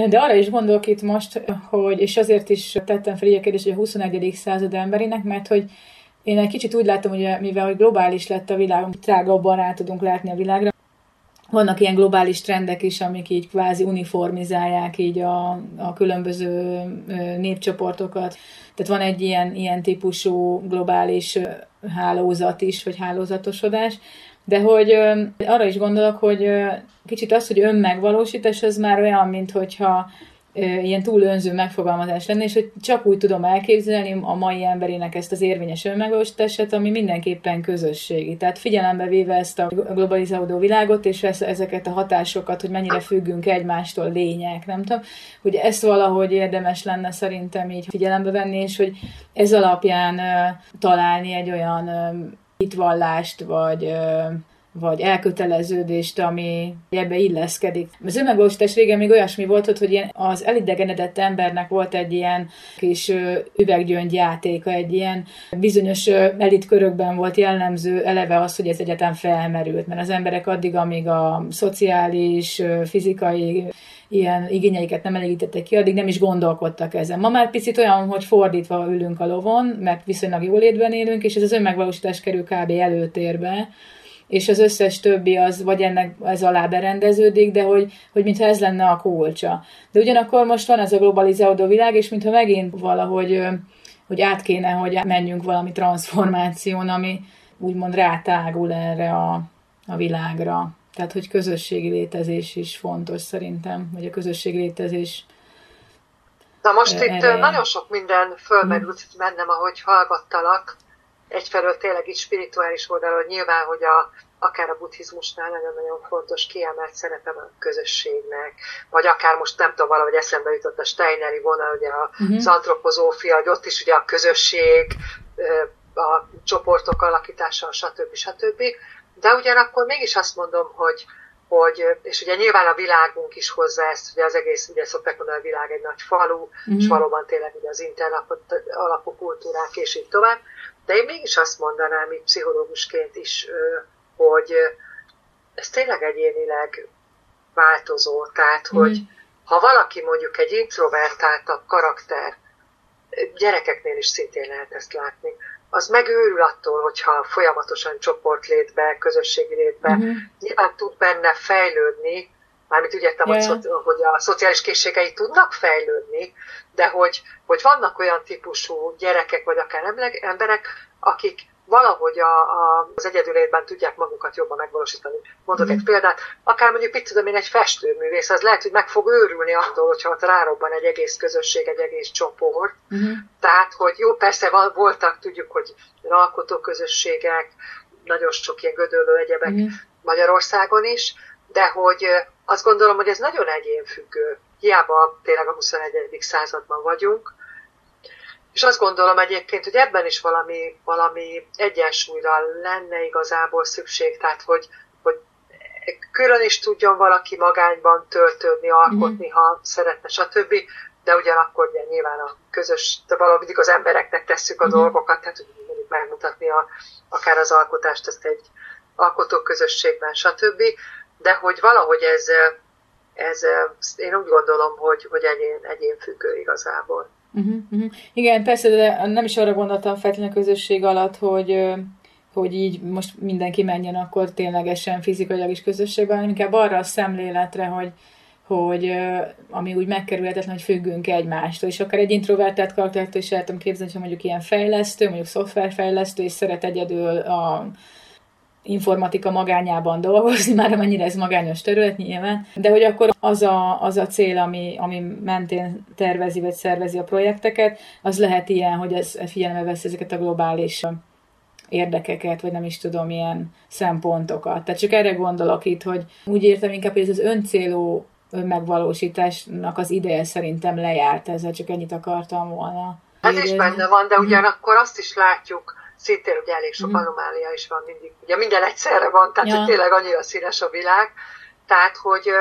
De arra is gondolok itt most, hogy, és azért is tettem fel a kérdést, hogy a 21. század emberének, mert hogy én egy kicsit úgy látom, hogy mivel hogy globális lett a világ, tágabban rá tudunk látni a világra, vannak ilyen globális trendek is, amik így kvázi uniformizálják így a, a különböző népcsoportokat. Tehát van egy ilyen, ilyen típusú globális hálózat is, vagy hálózatosodás, de hogy arra is gondolok, hogy kicsit az, hogy önmegvalósítás, az már olyan, mint hogyha ilyen túl önző megfogalmazás lenne, és hogy csak úgy tudom elképzelni a mai emberének ezt az érvényes önmegvalósítását, ami mindenképpen közösségi. Tehát figyelembe véve ezt a globalizálódó világot, és ezeket a hatásokat, hogy mennyire függünk egymástól lények, nem tudom, hogy ezt valahogy érdemes lenne szerintem így figyelembe venni, és hogy ez alapján találni egy olyan hitvallást, vagy vagy elköteleződést, ami ebbe illeszkedik. Az önmegvalósítás régen még olyasmi volt, hogy ilyen az elidegenedett embernek volt egy ilyen kis üveggyöngyjátéka, egy ilyen bizonyos elitkörökben volt jellemző eleve az, hogy ez egyetem felmerült, mert az emberek addig, amíg a szociális, fizikai ilyen igényeiket nem elégítettek ki, addig nem is gondolkodtak ezen. Ma már picit olyan, hogy fordítva ülünk a lovon, mert viszonylag jól létben élünk, és ez az önmegvalósítás kerül kb. előtérbe, és az összes többi az vagy ennek ez alá berendeződik, de hogy, hogy mintha ez lenne a kulcsa. De ugyanakkor most van ez a globalizálódó világ, és mintha megint valahogy hogy át kéne, hogy menjünk valami transformáción, ami úgymond rátágul erre a, a világra. Tehát, hogy közösségi létezés is fontos szerintem, hogy a közösségi létezés Na most erre... itt nagyon sok minden fölmerült bennem, ahogy hallgattalak. Egyfelől tényleg is spirituális oldalon nyilván, hogy a, akár a buddhizmusnál nagyon-nagyon fontos kiemelt szerepe van a közösségnek, vagy akár most nem tudom, valahogy eszembe jutott a Steineri vonal, ugye uh-huh. az antropozófia, hogy ott is ugye a közösség, a csoportok alakítása, stb. stb. De ugyanakkor mégis azt mondom, hogy, hogy, és ugye nyilván a világunk is hozza ezt, ugye az egész, ugye szokták mondani, a világ egy nagy falu, mm-hmm. és valóban tényleg ugye az internet alapú kultúrák, és így tovább. De én mégis azt mondanám, így pszichológusként is, hogy ez tényleg egyénileg változó. Tehát, hogy mm. ha valaki mondjuk egy introvertáltabb karakter, gyerekeknél is szintén lehet ezt látni, az megőrül attól, hogyha folyamatosan csoportlétbe, közösségi létbe, uh-huh. nyilván tud benne fejlődni, mármint úgy értem, yeah. hogy, hogy a szociális készségei tudnak fejlődni, de hogy, hogy vannak olyan típusú gyerekek, vagy akár emberek, akik valahogy a, a, az egyedülétben tudják magukat jobban megvalósítani. Mondok mm. egy példát, akár mondjuk, mit tudom én, egy festőművész, az lehet, hogy meg fog őrülni attól, hogyha ott rárobban egy egész közösség, egy egész csoport. Mm. Tehát, hogy jó, persze voltak, tudjuk, hogy alkotóközösségek, nagyon sok ilyen gödöllő egyebek mm. Magyarországon is, de hogy azt gondolom, hogy ez nagyon egyénfüggő. Hiába tényleg a 21. században vagyunk, és azt gondolom egyébként, hogy ebben is valami, valami egyensúlyra lenne igazából szükség, tehát hogy, hogy külön is tudjon valaki magányban töltődni, alkotni, mm. ha szeretne, stb. De ugyanakkor ugye nyilván a közös, de valahogy az embereknek tesszük a mm. dolgokat, tehát hogy megmutatni a, akár az alkotást, ezt egy alkotóközösségben, stb. De hogy valahogy ez, ez én úgy gondolom, hogy, hogy egyén, egyén függő igazából. Uh-huh, uh-huh. Igen, persze, de nem is arra gondoltam feltétlenül a közösség alatt, hogy hogy így most mindenki menjen akkor ténylegesen fizikailag is közösségben, hanem inkább arra a szemléletre, hogy, hogy ami úgy megkerülhetetlen, hogy függünk egymástól, és akár egy introvertált karaktertől is el tudom képzelni, hogy mondjuk ilyen fejlesztő, mondjuk szoftverfejlesztő, és szeret egyedül a informatika magányában dolgozni, már amennyire ez magányos terület nyilván, de hogy akkor az a, az a cél, ami, ami mentén tervezi vagy szervezi a projekteket, az lehet ilyen, hogy ez figyelembe vesz ezeket a globális érdekeket, vagy nem is tudom, milyen szempontokat. Tehát csak erre gondolok itt, hogy úgy értem inkább, hogy ez az öncélú önmegvalósításnak az ideje szerintem lejárt, ezzel csak ennyit akartam volna. Ez is benne van, de ugyanakkor azt is látjuk, szintén ugye elég sok mm. anomália is van mindig. Ugye minden egyszerre van, tehát ja. tényleg annyira színes a világ. Tehát, hogy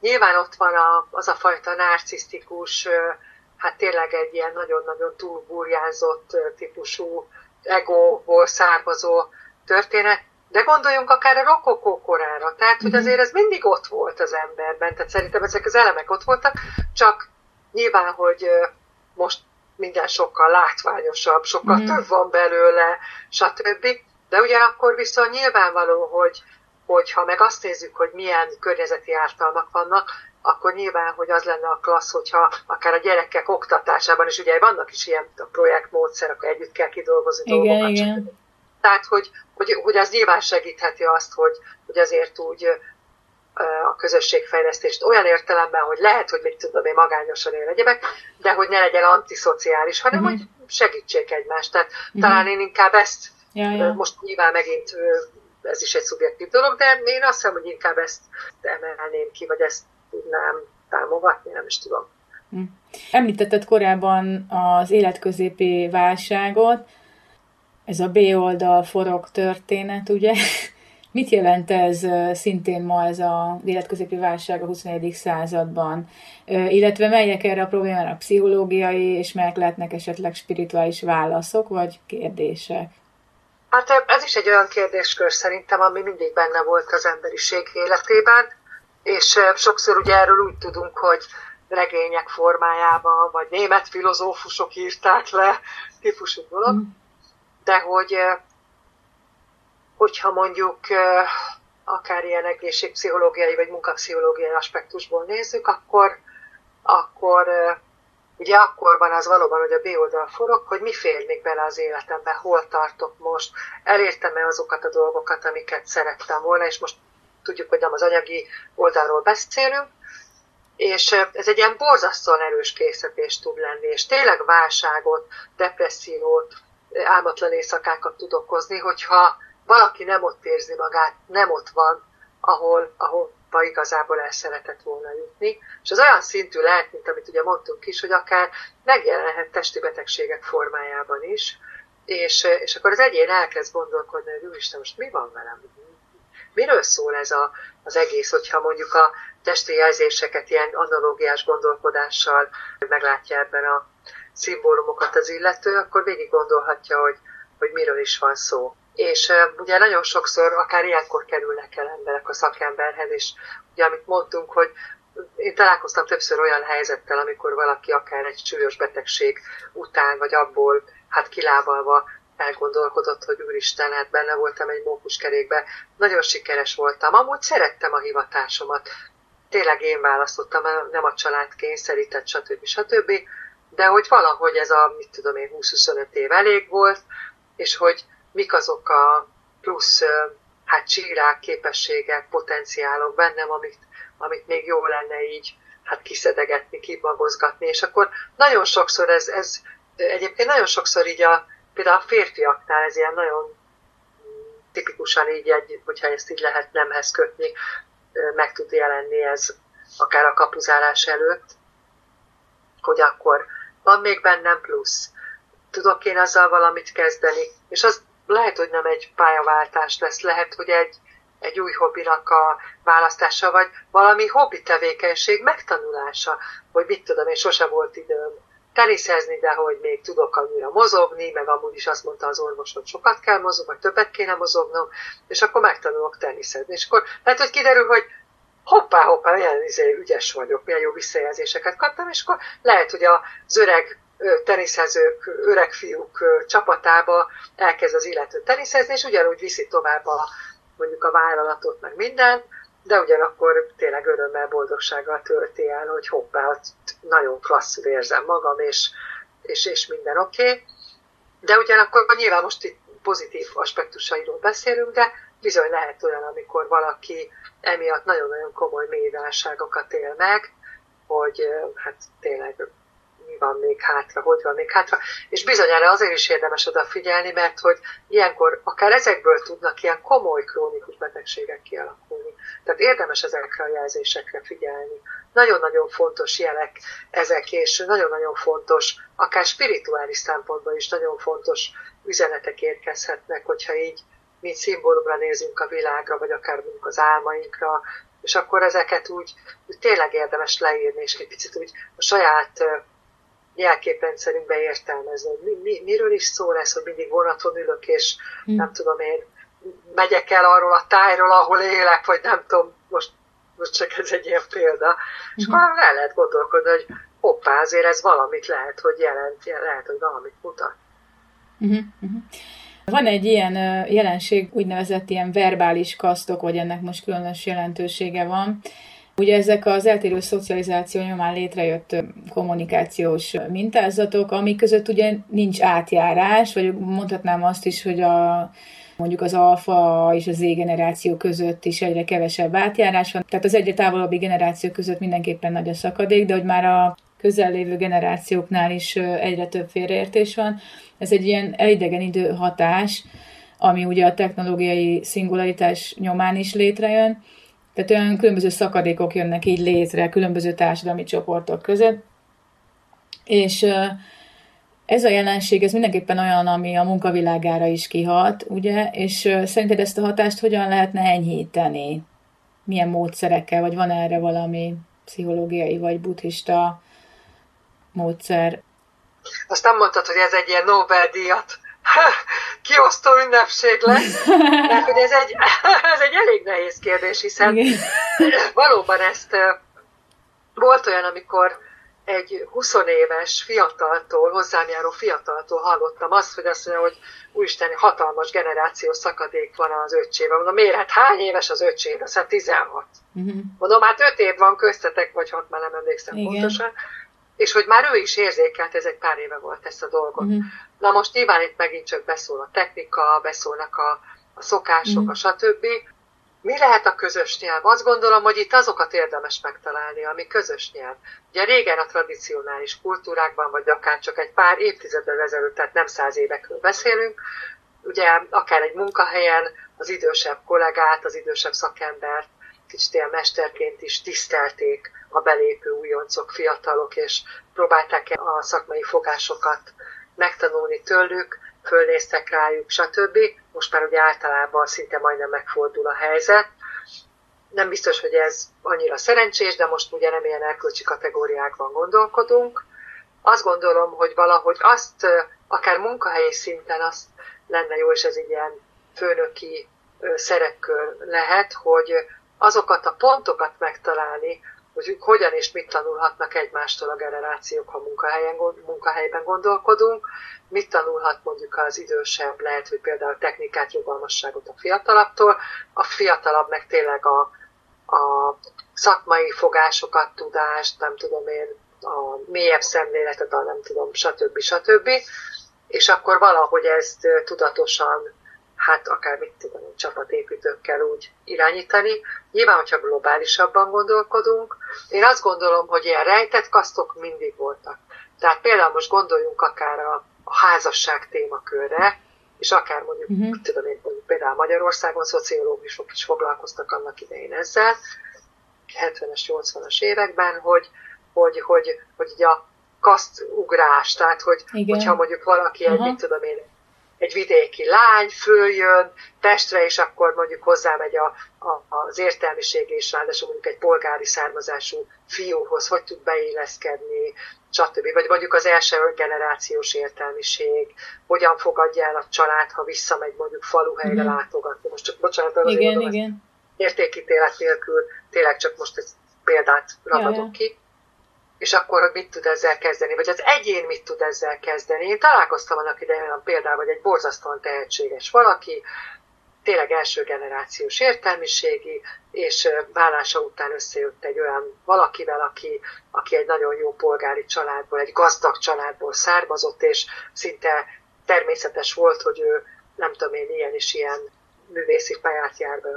nyilván ott van a, az a fajta narcisztikus, hát tényleg egy ilyen nagyon-nagyon túlburjánzott típusú egóból származó történet, de gondoljunk akár a rokokó korára, tehát, hogy mhm. azért ez mindig ott volt az emberben, tehát szerintem ezek az elemek ott voltak, csak nyilván, hogy most minden sokkal látványosabb, sokkal mm. több van belőle, stb. De ugyanakkor viszont nyilvánvaló, hogy, hogy ha meg azt nézzük, hogy milyen környezeti ártalmak vannak, akkor nyilván, hogy az lenne a klassz, hogyha akár a gyerekek oktatásában is, ugye vannak is ilyen projektmódszer, akkor együtt kell kidolgozni igen, dolgokat. Igen. Tehát, hogy, hogy, hogy az nyilván segítheti azt, hogy, hogy azért úgy a közösségfejlesztést olyan értelemben, hogy lehet, hogy mit tudom én magányosan él egyebek, de hogy ne legyen antiszociális, hanem uh-huh. hogy segítsék egymást. Tehát uh-huh. talán én inkább ezt, ja, ja. most nyilván megint ez is egy szubjektív dolog, de én azt hiszem, hogy inkább ezt emelném ki, vagy ezt tudnám támogatni, nem is tudom. Hm. Említetted korábban az életközépi válságot, ez a B oldal forog történet, ugye? Mit jelent ez szintén ma ez a életközépi válság a 21. században? Illetve melyek erre a problémára a pszichológiai, és melyek lehetnek esetleg spirituális válaszok, vagy kérdések? Hát ez is egy olyan kérdéskör szerintem, ami mindig benne volt az emberiség életében. és sokszor ugye erről úgy tudunk, hogy regények formájában, vagy német filozófusok írták le, típusú dolog, mm. de hogy hogyha mondjuk akár ilyen egészségpszichológiai vagy munkapszichológiai aspektusból nézzük, akkor, akkor ugye akkor van az valóban, hogy a B oldal forog, hogy mi fér még bele az életembe, hol tartok most, elértem-e azokat a dolgokat, amiket szerettem volna, és most tudjuk, hogy nem az anyagi oldalról beszélünk, és ez egy ilyen borzasztóan erős készítés tud lenni, és tényleg válságot, depressziót, álmatlan éjszakákat tud okozni, hogyha valaki nem ott érzi magát, nem ott van, ahol, ahol igazából el szeretett volna jutni, és az olyan szintű lehet, mint amit ugye mondtunk is, hogy akár megjelenhet testi betegségek formájában is, és, és akkor az egyén elkezd gondolkodni, hogy úristen, most mi van velem? Miről szól ez a, az egész, hogyha mondjuk a testi jelzéseket ilyen analógiás gondolkodással meglátja ebben a szimbólumokat az illető, akkor végig gondolhatja, hogy, hogy miről is van szó. És ugye nagyon sokszor, akár ilyenkor kerülnek el emberek a szakemberhez, és ugye amit mondtunk, hogy én találkoztam többször olyan helyzettel, amikor valaki akár egy súlyos betegség után, vagy abból hát kilábalva elgondolkodott, hogy úristen, hát benne voltam egy mókuskerékbe, nagyon sikeres voltam. Amúgy szerettem a hivatásomat, tényleg én választottam, nem a család kényszerített, stb. stb. De hogy valahogy ez a, mit tudom én, 20-25 év elég volt, és hogy mik azok a plusz hát csírák, képességek, potenciálok bennem, amit, amit még jó lenne így hát kiszedegetni, kibagozgatni, és akkor nagyon sokszor ez, ez egyébként nagyon sokszor így a, például a férfiaknál ez ilyen nagyon tipikusan így, egy, hogyha ezt így lehet nemhez kötni, meg tud jelenni ez akár a kapuzálás előtt, hogy akkor van még bennem plusz, tudok én azzal valamit kezdeni, és az lehet, hogy nem egy pályaváltás lesz, lehet, hogy egy, egy új hobbinak a választása, vagy valami hobbi tevékenység megtanulása, hogy mit tudom, én sose volt időm teniszezni, de hogy még tudok annyira mozogni, meg amúgy is azt mondta az orvos, hogy sokat kell mozogni, vagy többet kéne mozognom, és akkor megtanulok teniszezni. És akkor lehet, hogy kiderül, hogy hoppá, hoppá, milyen izé, ügyes vagyok, milyen jó visszajelzéseket kaptam, és akkor lehet, hogy az öreg teniszezők, öreg fiúk csapatába elkezd az illető teniszezni, és ugyanúgy viszi tovább a, mondjuk a vállalatot, meg minden, de ugyanakkor tényleg örömmel, boldogsággal tölti el, hogy hoppá, nagyon klasszul érzem magam, és, és, és minden oké. Okay. De ugyanakkor nyilván most itt pozitív aspektusairól beszélünk, de bizony lehet olyan, amikor valaki emiatt nagyon-nagyon komoly mélyválságokat él meg, hogy hát tényleg van még hátra, hogy van még hátra, és bizonyára azért is érdemes odafigyelni, mert hogy ilyenkor akár ezekből tudnak ilyen komoly krónikus betegségek kialakulni. Tehát érdemes ezekre a jelzésekre figyelni. Nagyon-nagyon fontos jelek ezek, és nagyon-nagyon fontos, akár spirituális szempontból is nagyon fontos üzenetek érkezhetnek, hogyha így mint szimbólumra nézünk a világra, vagy akár mondjuk az álmainkra, és akkor ezeket úgy, úgy tényleg érdemes leírni, és egy picit úgy a saját jelképrendszerünkbe értelmezni, hogy mi, mi, miről is szól ez, hogy mindig vonaton ülök, és hmm. nem tudom én, megyek el arról a tájról, ahol élek, vagy nem tudom, most, most csak ez egy ilyen példa. Hmm. És akkor el lehet gondolkodni, hogy hoppá, azért ez valamit lehet, hogy jelent, lehet, hogy valamit mutat. Hmm. Van egy ilyen jelenség, úgynevezett ilyen verbális kasztok, vagy ennek most különös jelentősége van, Ugye ezek az eltérő szocializáció nyomán létrejött kommunikációs mintázatok, amik között ugye nincs átjárás, vagy mondhatnám azt is, hogy a mondjuk az alfa és az Z generáció között is egyre kevesebb átjárás van. Tehát az egyre távolabbi generáció között mindenképpen nagy a szakadék, de hogy már a közellévő generációknál is egyre több félreértés van. Ez egy ilyen elidegenidő hatás, ami ugye a technológiai szingularitás nyomán is létrejön, tehát olyan különböző szakadékok jönnek így létre különböző társadalmi csoportok között, és ez a jelenség, ez mindenképpen olyan, ami a munkavilágára is kihat, ugye, és szerinted ezt a hatást hogyan lehetne enyhíteni? Milyen módszerekkel, vagy van erre valami pszichológiai vagy buddhista módszer? Azt nem mondtad, hogy ez egy ilyen Nobel-díjat kiosztó ünnepség lesz, mert hogy ez egy, ez egy elég nehéz kérdés, hiszen Igen. valóban ezt volt olyan, amikor egy 20 éves fiataltól, hozzám járó fiataltól hallottam azt, hogy azt mondja, hogy úristen, hatalmas generációs szakadék van az öccsével. Mondom, miért? Hát hány éves az öccsém? Azt hát 16. Uh-huh. Mondom, hát 5 év van köztetek, vagy 6, már nem emlékszem Igen. pontosan. És hogy már ő is érzékelt, ez egy pár éve volt ezt a dolgot. Uh-huh. Na most nyilván itt megint csak beszól a technika, beszólnak a, a szokások, uh-huh. a stb. Mi lehet a közös nyelv? Azt gondolom, hogy itt azokat érdemes megtalálni, ami közös nyelv. Ugye régen a tradicionális kultúrákban, vagy akár csak egy pár évtizeddel ezelőtt, tehát nem száz évekről beszélünk, ugye akár egy munkahelyen az idősebb kollégát, az idősebb szakembert kicsit ilyen mesterként is tisztelték a belépő újoncok, fiatalok, és próbálták a szakmai fogásokat megtanulni tőlük, fölnéztek rájuk, stb. Most már ugye általában szinte majdnem megfordul a helyzet. Nem biztos, hogy ez annyira szerencsés, de most ugye nem ilyen erkölcsi kategóriákban gondolkodunk. Azt gondolom, hogy valahogy azt, akár munkahelyi szinten azt lenne jó, és ez egy ilyen főnöki szerepkör lehet, hogy azokat a pontokat megtalálni, hogy hogyan és mit tanulhatnak egymástól a generációk, ha munkahelyen, munkahelyben gondolkodunk, mit tanulhat mondjuk az idősebb, lehet, hogy például technikát, rugalmasságot a fiatalabbtól, a fiatalabb meg tényleg a, a szakmai fogásokat, tudást, nem tudom én, a mélyebb szemléletet, a nem tudom, stb. stb. És akkor valahogy ezt tudatosan hát akár mit tudom, csapatépítőkkel úgy irányítani. Nyilván, hogyha globálisabban gondolkodunk, én azt gondolom, hogy ilyen rejtett kasztok mindig voltak. Tehát például most gondoljunk akár a, a házasság témakörre, és akár mondjuk, uh-huh. mit tudom én, például Magyarországon szociológusok is foglalkoztak annak idején ezzel, 70-es, 80-as években, hogy, hogy, hogy, hogy így a kasztugrás, tehát hogy, Igen. hogyha mondjuk valaki egy, mit tudom én, egy vidéki lány följön Pestre, és akkor mondjuk hozzámegy a, a, az értelmiség, és ráadásul mondjuk egy polgári származású fiúhoz, hogy tud beilleszkedni, stb. Vagy mondjuk az első generációs értelmiség, hogyan fogadja el a család, ha visszamegy mondjuk faluhelyre mm. látogatni. Most csak bocsánat, igen, mondom, igen. értékítélet nélkül tényleg csak most egy példát ragadok ja, ki és akkor mit tud ezzel kezdeni, vagy az egyén mit tud ezzel kezdeni. Én találkoztam annak idején olyan például, hogy egy borzasztóan tehetséges valaki, tényleg első generációs értelmiségi, és vállása után összejött egy olyan valakivel, aki, aki egy nagyon jó polgári családból, egy gazdag családból származott, és szinte természetes volt, hogy ő nem tudom én, ilyen is ilyen művészi pályát jár be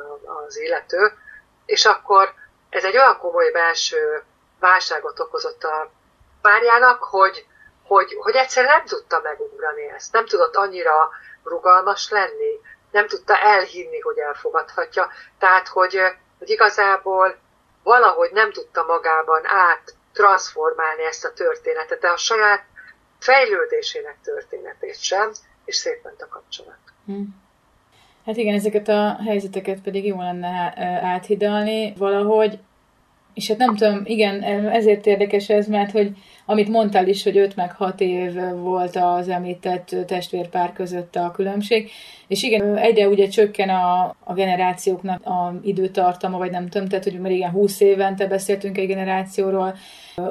az illető, és akkor ez egy olyan komoly belső válságot okozott a párjának, hogy, hogy, hogy egyszerűen nem tudta megugrani ezt, nem tudott annyira rugalmas lenni, nem tudta elhinni, hogy elfogadhatja. Tehát, hogy, hogy igazából valahogy nem tudta magában át transformálni ezt a történetet, de a saját fejlődésének történetét sem, és szépen a kapcsolat. Hmm. Hát igen, ezeket a helyzeteket pedig jó lenne áthidalni valahogy, és hát nem tudom, igen, ezért érdekes ez, mert hogy amit mondtál is, hogy 5 meg 6 év volt az említett testvérpár között a különbség, és igen, egyre ugye csökken a, a generációknak a időtartama, vagy nem tudom, tehát hogy már igen 20 évente beszéltünk egy generációról,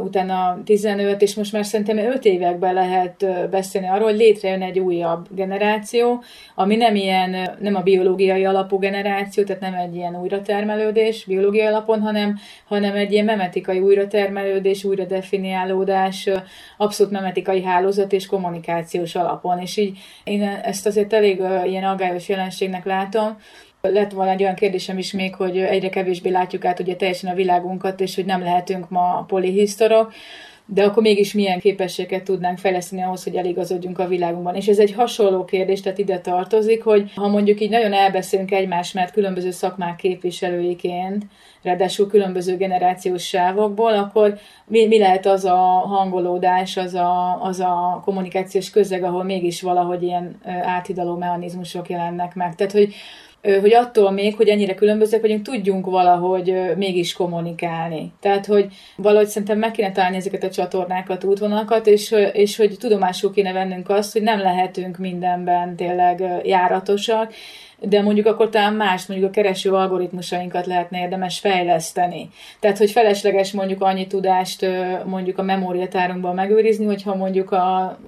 utána 15, és most már szerintem 5 években lehet beszélni arról, hogy létrejön egy újabb generáció, ami nem ilyen, nem a biológiai alapú generáció, tehát nem egy ilyen újratermelődés biológiai alapon, hanem, hanem egy ilyen memetikai újratermelődés, újra definiálódás, abszolút memetikai hálózat és kommunikációs alapon. És így én ezt azért elég ilyen aggályos jelenségnek látom, lett volna egy olyan kérdésem is még, hogy egyre kevésbé látjuk át ugye teljesen a világunkat, és hogy nem lehetünk ma polihisztorok, de akkor mégis milyen képességet tudnánk fejleszteni ahhoz, hogy eligazodjunk a világunkban. És ez egy hasonló kérdés, tehát ide tartozik, hogy ha mondjuk így nagyon elbeszélünk egymás, mert különböző szakmák képviselőiként, ráadásul különböző generációs sávokból, akkor mi, mi lehet az a hangolódás, az a, az a kommunikációs közeg, ahol mégis valahogy ilyen áthidaló mechanizmusok jelennek meg. Tehát, hogy hogy attól még, hogy ennyire különbözőek vagyunk, tudjunk valahogy mégis kommunikálni. Tehát, hogy valahogy szerintem meg kéne találni ezeket a csatornákat, útvonalakat, és, és hogy tudomásul kéne vennünk azt, hogy nem lehetünk mindenben tényleg járatosak, de mondjuk akkor talán más, mondjuk a kereső algoritmusainkat lehetne érdemes fejleszteni. Tehát, hogy felesleges mondjuk annyi tudást mondjuk a memóriatárunkban megőrizni, hogyha mondjuk a, a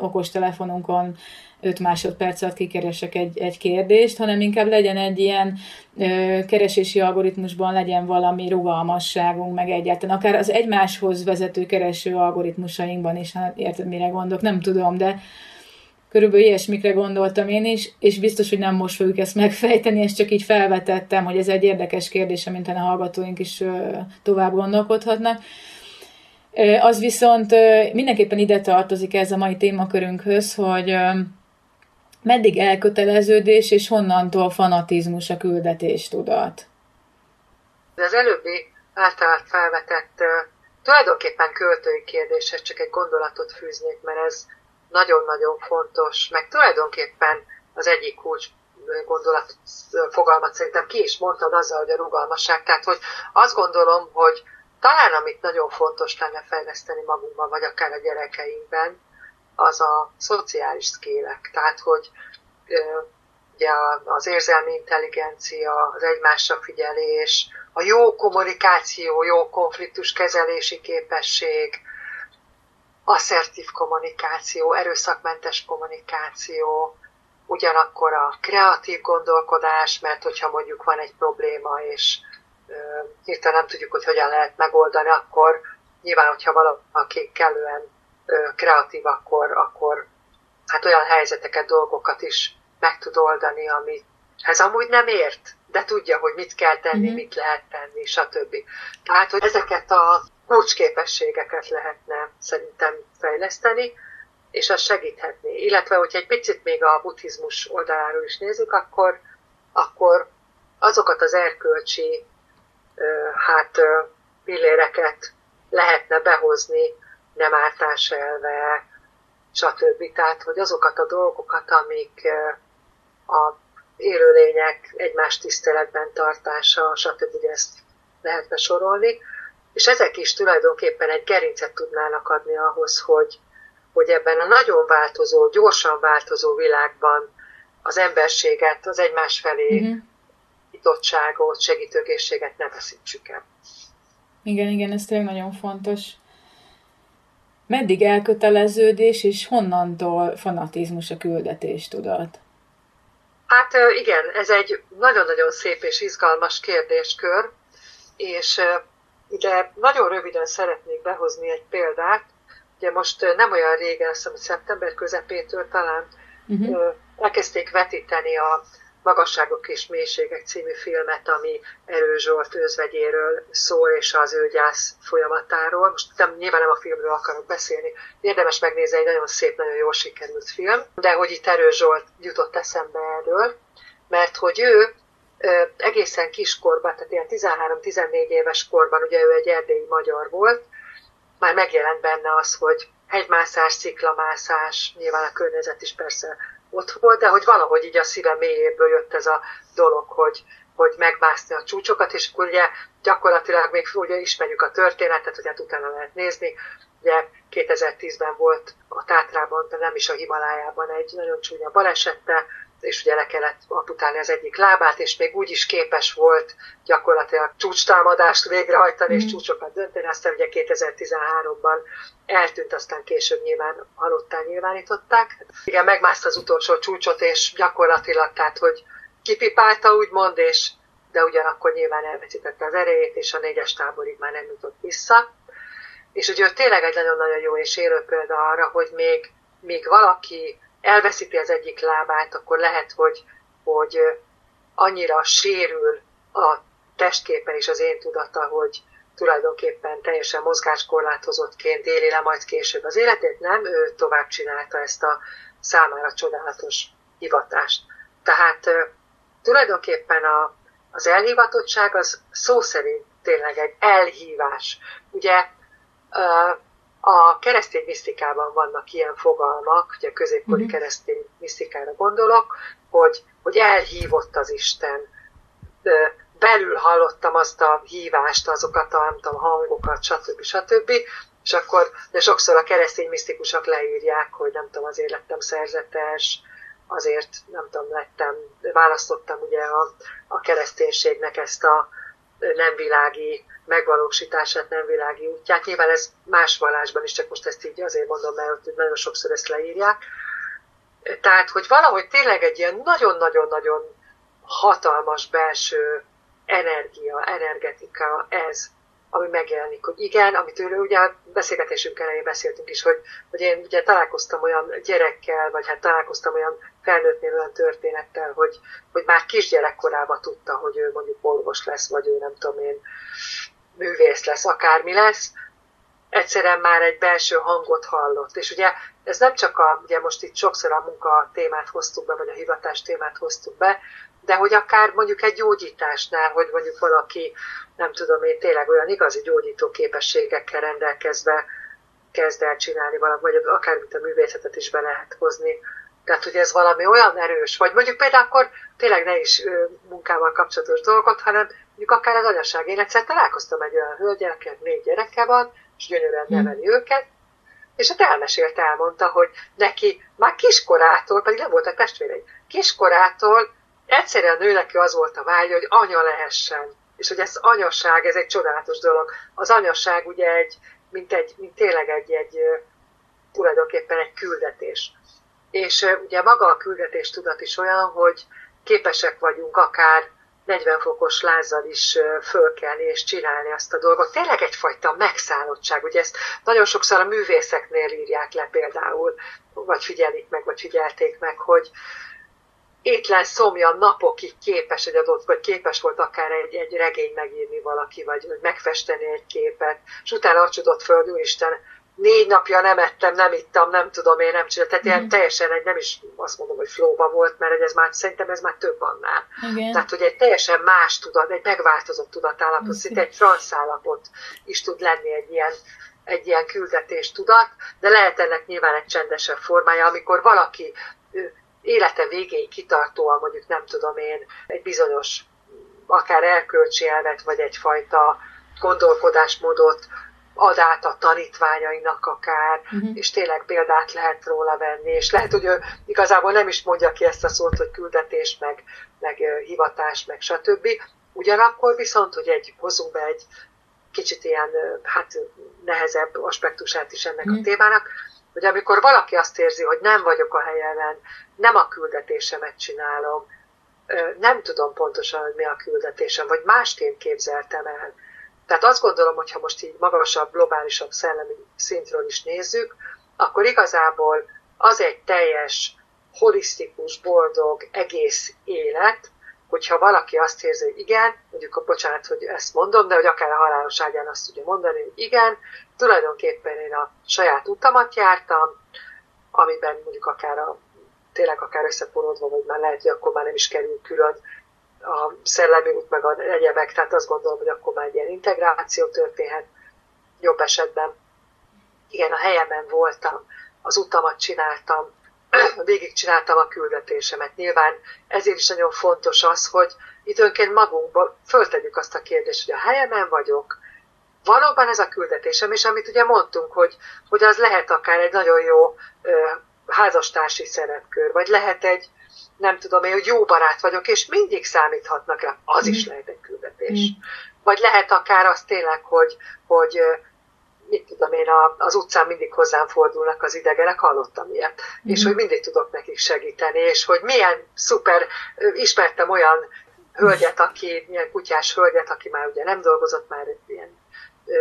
okostelefonunkon 5 másodperc alatt kikeresek egy, egy kérdést, hanem inkább legyen egy ilyen ö, keresési algoritmusban legyen valami rugalmasságunk, meg egyáltalán akár az egymáshoz vezető kereső algoritmusainkban is, hát érted, mire gondolok, nem tudom, de körülbelül ilyesmikre gondoltam én is, és biztos, hogy nem most fogjuk ezt megfejteni, és csak így felvetettem, hogy ez egy érdekes kérdés, amint a hallgatóink is tovább gondolkodhatnak. Az viszont mindenképpen ide tartozik ez a mai témakörünkhöz, hogy meddig elköteleződés, és honnantól fanatizmus a küldetés tudat? Az előbbi általát felvetett tulajdonképpen költői kérdéshez csak egy gondolatot fűznék, mert ez nagyon-nagyon fontos, meg tulajdonképpen az egyik kulcs gondolat fogalmat szerintem ki is mondtad azzal, hogy a rugalmasság. Tehát, hogy azt gondolom, hogy talán amit nagyon fontos lenne fejleszteni magunkban, vagy akár a gyerekeinkben, az a szociális szkélek. Tehát, hogy ugye az érzelmi intelligencia, az egymásra figyelés, a jó kommunikáció, jó konfliktus kezelési képesség, asszertív kommunikáció, erőszakmentes kommunikáció, ugyanakkor a kreatív gondolkodás, mert hogyha mondjuk van egy probléma, és hirtelen nem tudjuk, hogy hogyan lehet megoldani, akkor nyilván, hogyha valaki kellően kreatív, akkor, akkor hát olyan helyzeteket, dolgokat is meg tud oldani, amit ez amúgy nem ért, de tudja, hogy mit kell tenni, mm-hmm. mit lehet tenni, stb. Tehát, hogy ezeket a kulcsképességeket lehetne szerintem fejleszteni, és az segíthetné. Illetve, hogyha egy picit még a buddhizmus oldaláról is nézzük, akkor, akkor azokat az erkölcsi hát pilléreket lehetne behozni, nem ártás elve, stb. Tehát, hogy azokat a dolgokat, amik a élőlények egymás tiszteletben tartása, stb. ezt lehetne sorolni, és ezek is tulajdonképpen egy gerincet tudnának adni ahhoz, hogy, hogy ebben a nagyon változó, gyorsan változó világban az emberséget, az egymás felé uh-huh. nyitottságot, segítőkészséget ne veszítsük el. Igen, igen, ez tényleg nagyon fontos. Meddig elköteleződés, és honnantól fanatizmus a küldetés tudat? Hát igen, ez egy nagyon-nagyon szép és izgalmas kérdéskör, és Ugye nagyon röviden szeretnék behozni egy példát. Ugye most nem olyan régen, azt hiszem, szeptember közepétől talán uh-huh. elkezdték vetíteni a Magasságok és Mélységek című filmet, ami Erő Zsolt özvegyéről szól, és az ő gyász folyamatáról. Most nem, nyilván nem a filmről akarok beszélni. Érdemes megnézni, egy nagyon szép, nagyon jól sikerült film. De hogy itt Erő Zsolt jutott eszembe erről, mert hogy ő egészen kiskorban, tehát ilyen 13-14 éves korban, ugye ő egy erdélyi magyar volt, már megjelent benne az, hogy hegymászás, sziklamászás, nyilván a környezet is persze ott volt, de hogy valahogy így a szíve mélyéből jött ez a dolog, hogy, hogy megmászni a csúcsokat, és akkor ugye gyakorlatilag még ugye ismerjük a történetet, hogy hát utána lehet nézni, ugye 2010-ben volt a Tátrában, de nem is a Himalájában egy nagyon csúnya balesette, és ugye le kellett amputálni az egyik lábát, és még úgy is képes volt gyakorlatilag csúcstámadást végrehajtani, mm. és csúcsokat dönteni, aztán ugye 2013-ban eltűnt, aztán később nyilván halottán nyilvánították. Igen, megmászta az utolsó csúcsot, és gyakorlatilag, tehát, hogy kipipálta, úgymond, és de ugyanakkor nyilván elveszítette az erejét, és a négyes táborig már nem jutott vissza. És ugye ő tényleg egy nagyon-nagyon jó és élő példa arra, hogy még, még valaki elveszíti az egyik lábát, akkor lehet, hogy, hogy annyira sérül a testképe és az én tudata, hogy tulajdonképpen teljesen mozgáskorlátozottként éli le majd később az életét, nem, ő tovább csinálta ezt a számára csodálatos hivatást. Tehát tulajdonképpen a, az elhivatottság az szó szerint tényleg egy elhívás. Ugye a keresztény misztikában vannak ilyen fogalmak, ugye a középkori uh-huh. keresztény misztikára gondolok, hogy hogy elhívott az Isten. Belül hallottam azt a hívást, azokat a tudom, hangokat, stb. stb. És akkor, de sokszor a keresztény misztikusok leírják, hogy nem tudom, azért lettem szerzetes, azért nem tudom, lettem, választottam ugye a, a kereszténységnek ezt a nem világi megvalósítását, nem világi útját. Nyilván ez más vallásban is, csak most ezt így azért mondom, mert nagyon sokszor ezt leírják. Tehát, hogy valahogy tényleg egy ilyen nagyon-nagyon-nagyon hatalmas belső energia, energetika ez, ami megjelenik, hogy igen, amit ő, ugye a beszélgetésünk elején beszéltünk is, hogy, hogy én ugye találkoztam olyan gyerekkel, vagy hát találkoztam olyan felnőttnél olyan történettel, hogy, hogy már kisgyerekkorában tudta, hogy ő mondjuk orvos lesz, vagy ő nem tudom én, művész lesz, akármi lesz, egyszerűen már egy belső hangot hallott. És ugye ez nem csak a, ugye most itt sokszor a munka témát hoztuk be, vagy a hivatás témát hoztuk be, de hogy akár mondjuk egy gyógyításnál, hogy mondjuk valaki, nem tudom én, tényleg olyan igazi gyógyító képességekkel rendelkezve kezd el csinálni valamit, vagy akár mint a művészetet is be lehet hozni. Tehát, hogy ez valami olyan erős, vagy mondjuk például akkor tényleg ne is munkával kapcsolatos dolgot, hanem mondjuk akár az anyaság. Én egyszer találkoztam egy olyan hölgyel, akinek négy gyereke van, és gyönyörűen hm. neveli hmm. őket, és hát elmesélt, elmondta, hogy neki már kiskorától, pedig nem voltak testvérei, kiskorától egyszerűen nő neki az volt a vágya, hogy anya lehessen. És hogy ez anyaság, ez egy csodálatos dolog. Az anyaság ugye egy, mint, egy, mint tényleg egy, egy tulajdonképpen egy küldetés. És ugye maga a küldetés tudat is olyan, hogy képesek vagyunk akár 40 fokos lázzal is fölkelni és csinálni azt a dolgot. Tényleg egyfajta megszállottság. Ugye ezt nagyon sokszor a művészeknél írják le például, vagy figyelik meg, vagy figyelték meg, hogy, étlen szomja napokig képes egy adott, vagy képes volt akár egy, egy regény megírni valaki, vagy, vagy megfesteni egy képet, és utána acsodott föl, úristen, négy napja nem ettem, nem ittam, nem tudom, én nem csináltam. Tehát ilyen mm. teljesen egy, nem is azt mondom, hogy flóba volt, mert ez már, szerintem ez már több annál. Igen. Tehát, hogy egy teljesen más tudat, egy megváltozott tudatállapot, okay. szinte egy franszállapot is tud lenni egy ilyen, egy ilyen küldetés tudat, de lehet ennek nyilván egy csendesebb formája, amikor valaki élete végéig kitartóan mondjuk nem tudom én egy bizonyos akár erkölcsi elvet, vagy egyfajta gondolkodásmódot ad át a tanítványainak akár, uh-huh. és tényleg példát lehet róla venni, és lehet, hogy ő igazából nem is mondja ki ezt a szót, hogy küldetés, meg, meg hivatás, meg stb. Ugyanakkor viszont, hogy egy, hozunk be egy kicsit ilyen, hát nehezebb aspektusát is ennek uh-huh. a mhm. témának, hogy amikor valaki azt érzi, hogy nem vagyok a helyemen, nem a küldetésemet csinálom, nem tudom pontosan, hogy mi a küldetésem, vagy másként képzeltem el. Tehát azt gondolom, hogy ha most így magasabb, globálisabb szellemi szintről is nézzük, akkor igazából az egy teljes, holisztikus, boldog, egész élet, hogyha valaki azt érzi, hogy igen, mondjuk a bocsánat, hogy ezt mondom, de hogy akár a halálos ágyán azt tudja mondani, hogy igen, tulajdonképpen én a saját utamat jártam, amiben mondjuk akár a, tényleg akár összeporodva, vagy már lehet, hogy akkor már nem is kerül külön a szellemi út, meg a egyebek, tehát azt gondolom, hogy akkor már egy ilyen integráció történhet jobb esetben. Igen, a helyemen voltam, az utamat csináltam, végigcsináltam a küldetésemet. Nyilván ezért is nagyon fontos az, hogy időnként magunkba föltegyük azt a kérdést, hogy a helyemen vagyok, valóban ez a küldetésem, és amit ugye mondtunk, hogy, hogy az lehet akár egy nagyon jó ö, házastársi szerepkör, vagy lehet egy, nem tudom én, hogy jó barát vagyok, és mindig számíthatnak rá, az is mm. lehet egy küldetés. Mm. Vagy lehet akár az tényleg, hogy, hogy mit tudom én, az utcán mindig hozzám fordulnak az idegenek, hallottam ilyet, mm. és hogy mindig tudok nekik segíteni, és hogy milyen szuper, ismertem olyan hölgyet, aki, milyen kutyás hölgyet, aki már ugye nem dolgozott, már ilyen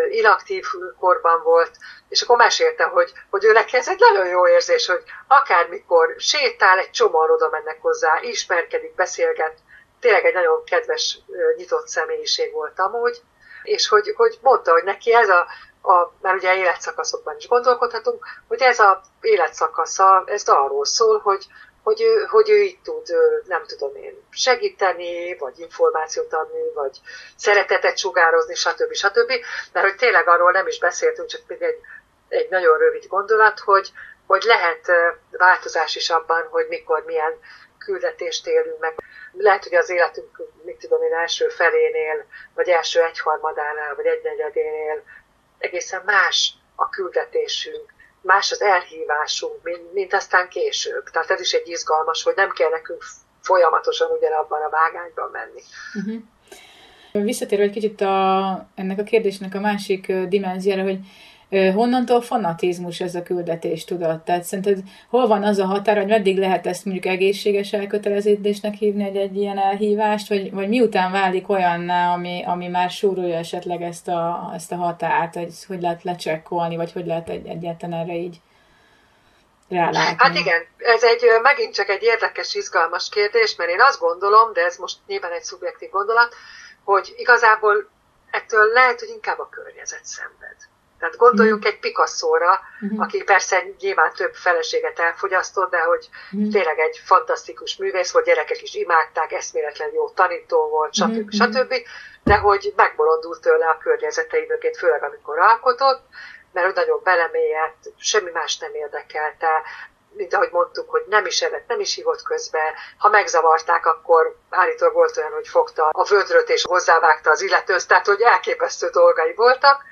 inaktív korban volt, és akkor mesélte, hogy, hogy ő neki ez egy nagyon jó érzés, hogy akármikor sétál, egy csomóan oda mennek hozzá, ismerkedik, beszélget, tényleg egy nagyon kedves, nyitott személyiség volt amúgy, és hogy, hogy mondta, hogy neki ez a, a, mert ugye életszakaszokban is gondolkodhatunk, hogy ez a életszakasza, ez arról szól, hogy, hogy ő, hogy ő itt tud, nem tudom én, segíteni, vagy információt adni, vagy szeretetet sugározni, stb. stb. Mert hogy tényleg arról nem is beszéltünk, csak még egy, egy nagyon rövid gondolat, hogy, hogy lehet változás is abban, hogy mikor milyen küldetést élünk meg. Lehet, hogy az életünk, mit tudom én, első felénél, vagy első egyharmadánál, vagy egynegyedénél egészen más a küldetésünk, más az elhívásunk, mint, mint aztán később. Tehát ez is egy izgalmas, hogy nem kell nekünk folyamatosan ugyanabban a vágányban menni. Uh-huh. Visszatérve egy kicsit a, ennek a kérdésnek a másik dimenziára, hogy honnantól fanatizmus ez a küldetés tudat? Tehát szerinted hol van az a határ, hogy meddig lehet ezt mondjuk egészséges elkötelezésnek hívni egy, egy ilyen elhívást, vagy, vagy miután válik olyanná, ami, ami már súrolja esetleg ezt a, ezt a határt, hogy hogy lehet lecsekkolni, vagy hogy lehet egy, egyáltalán erre így rálátni? Hát igen, ez egy megint csak egy érdekes, izgalmas kérdés, mert én azt gondolom, de ez most nyilván egy szubjektív gondolat, hogy igazából ettől lehet, hogy inkább a környezet szenved. Tehát gondoljunk mm. egy Picasso-ra, mm. aki persze nyilván több feleséget elfogyasztott, de hogy mm. tényleg egy fantasztikus művész volt, gyerekek is imádták, eszméletlen jó tanító volt, stb. Mm. stb. De hogy megbolondult tőle a környezete időként, főleg amikor alkotott, mert ő nagyon belemélyedt, semmi más nem érdekelte, mint ahogy mondtuk, hogy nem is evett, nem is hívott közbe. Ha megzavarták, akkor állítólag volt olyan, hogy fogta a vödröt és hozzávágta az illetőt, tehát hogy elképesztő dolgai voltak.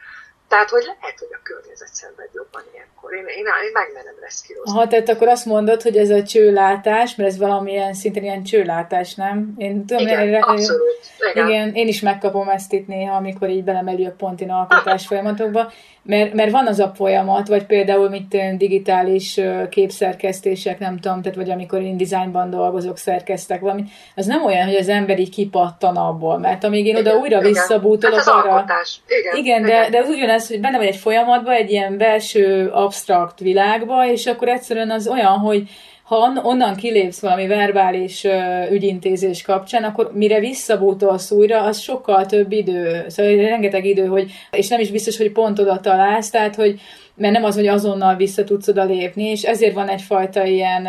Tehát, hogy lehet, hogy a környezet szenved jobban ilyenkor. Én, én, én megmenem reszkírozni. Aha, tehát akkor azt mondod, hogy ez a csőlátás, mert ez valamilyen szinten ilyen csőlátás, nem? Én tudom, igen, én, abszolút. Igen. igen. én is megkapom ezt itt néha, amikor így belemelő a pontin alkotás folyamatokba, mert, mert van az a folyamat, vagy például mit digitális képszerkesztések, nem tudom, tehát vagy amikor én dizájnban dolgozok, szerkeztek valami, az nem olyan, hogy az ember így kipattan abból, mert amíg én igen, oda újra visszabútolok hát arra... Igen, igen, igen, de, de az ugyanez, hogy benne vagy egy folyamatban, egy ilyen belső absztrakt világba, és akkor egyszerűen az olyan, hogy ha onnan kilépsz valami verbális ügyintézés kapcsán, akkor mire visszabútolsz újra, az sokkal több idő, szóval rengeteg idő, hogy, és nem is biztos, hogy pont oda találsz, tehát, hogy mert nem az, hogy azonnal vissza tudsz oda lépni, és ezért van egyfajta ilyen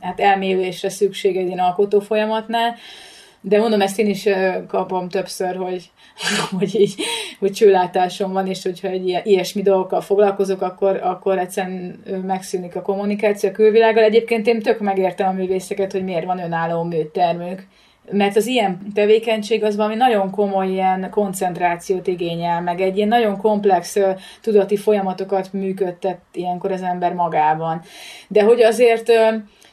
hát elmélyülésre szükség egy ilyen alkotó folyamatnál, de mondom, ezt én is kapom többször, hogy, hogy így, hogy csőlátásom van, és hogyha egy ilyesmi dolgokkal foglalkozok, akkor, akkor egyszerűen megszűnik a kommunikáció a külvilággal. Egyébként én tök megértem a művészeket, hogy miért van önálló műtermük, mert az ilyen tevékenység az valami nagyon komoly ilyen koncentrációt igényel, meg egy ilyen nagyon komplex tudati folyamatokat működtet ilyenkor az ember magában. De hogy azért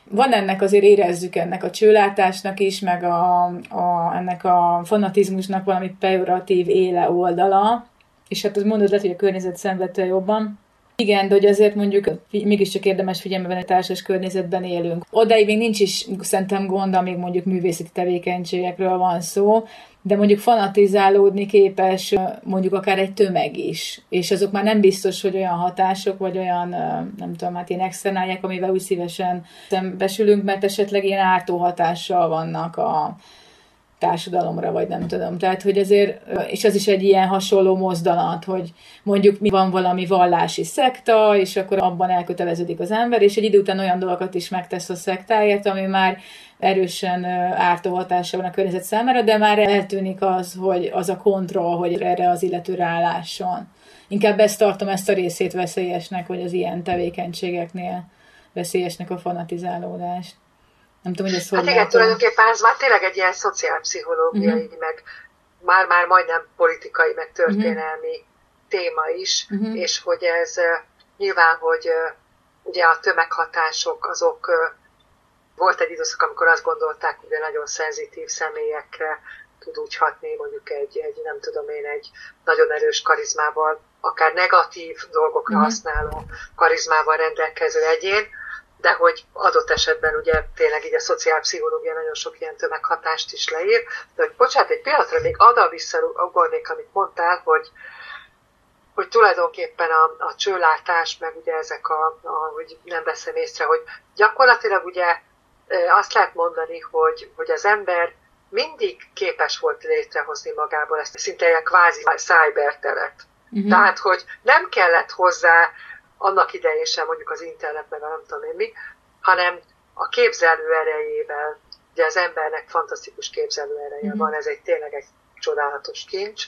van ennek azért érezzük ennek a csőlátásnak is, meg a, a, ennek a fanatizmusnak valami pejoratív éle oldala, és hát az mondod lehet, hogy a környezet szenvedte jobban. Igen, de hogy azért mondjuk mégiscsak érdemes figyelme venni, társas környezetben élünk. Odaig még nincs is szerintem gond, amíg mondjuk művészeti tevékenységekről van szó, de mondjuk fanatizálódni képes mondjuk akár egy tömeg is, és azok már nem biztos, hogy olyan hatások, vagy olyan, nem tudom, hát ilyen externáliák, amivel úgy szívesen szembesülünk, mert esetleg ilyen ártó hatással vannak a, társadalomra, vagy nem tudom. Tehát, hogy azért, és az is egy ilyen hasonló mozdanat, hogy mondjuk mi van valami vallási szekta, és akkor abban elköteleződik az ember, és egy idő után olyan dolgokat is megtesz a szektáját, ami már erősen ártó hatása van a környezet számára, de már eltűnik az, hogy az a kontroll, hogy erre az illető rálásson. Inkább ezt tartom ezt a részét veszélyesnek, hogy az ilyen tevékenységeknél veszélyesnek a fanatizálódást. Nem tudom, hogy ez Hát igen, tulajdonképpen ez már tényleg egy ilyen szociálpszichológiai, uh-huh. meg már-már majdnem politikai, meg történelmi uh-huh. téma is, uh-huh. és hogy ez nyilván, hogy ugye a tömeghatások azok volt egy időszak, amikor azt gondolták, hogy a nagyon szenzitív személyekre tud úgy hatni, mondjuk egy, egy nem tudom én, egy nagyon erős karizmával, akár negatív dolgokra uh-huh. használó karizmával rendelkező egyén, de hogy adott esetben ugye tényleg így a szociálpszichológia nagyon sok ilyen tömeghatást is leír, de hogy bocsánat, egy pillanatra még ada visszaugornék, amit mondtál, hogy, hogy tulajdonképpen a, a csőlátás, meg ugye ezek a, a, hogy nem veszem észre, hogy gyakorlatilag ugye azt lehet mondani, hogy, hogy az ember mindig képes volt létrehozni magából ezt szinte ilyen kvázi szájberteret. Uh-huh. Tehát, hogy nem kellett hozzá annak idején sem mondjuk az internet, meg a nem tudom én mi, hanem a képzelő erejével, ugye az embernek fantasztikus képzelő ereje mm-hmm. van, ez egy tényleg egy csodálatos kincs,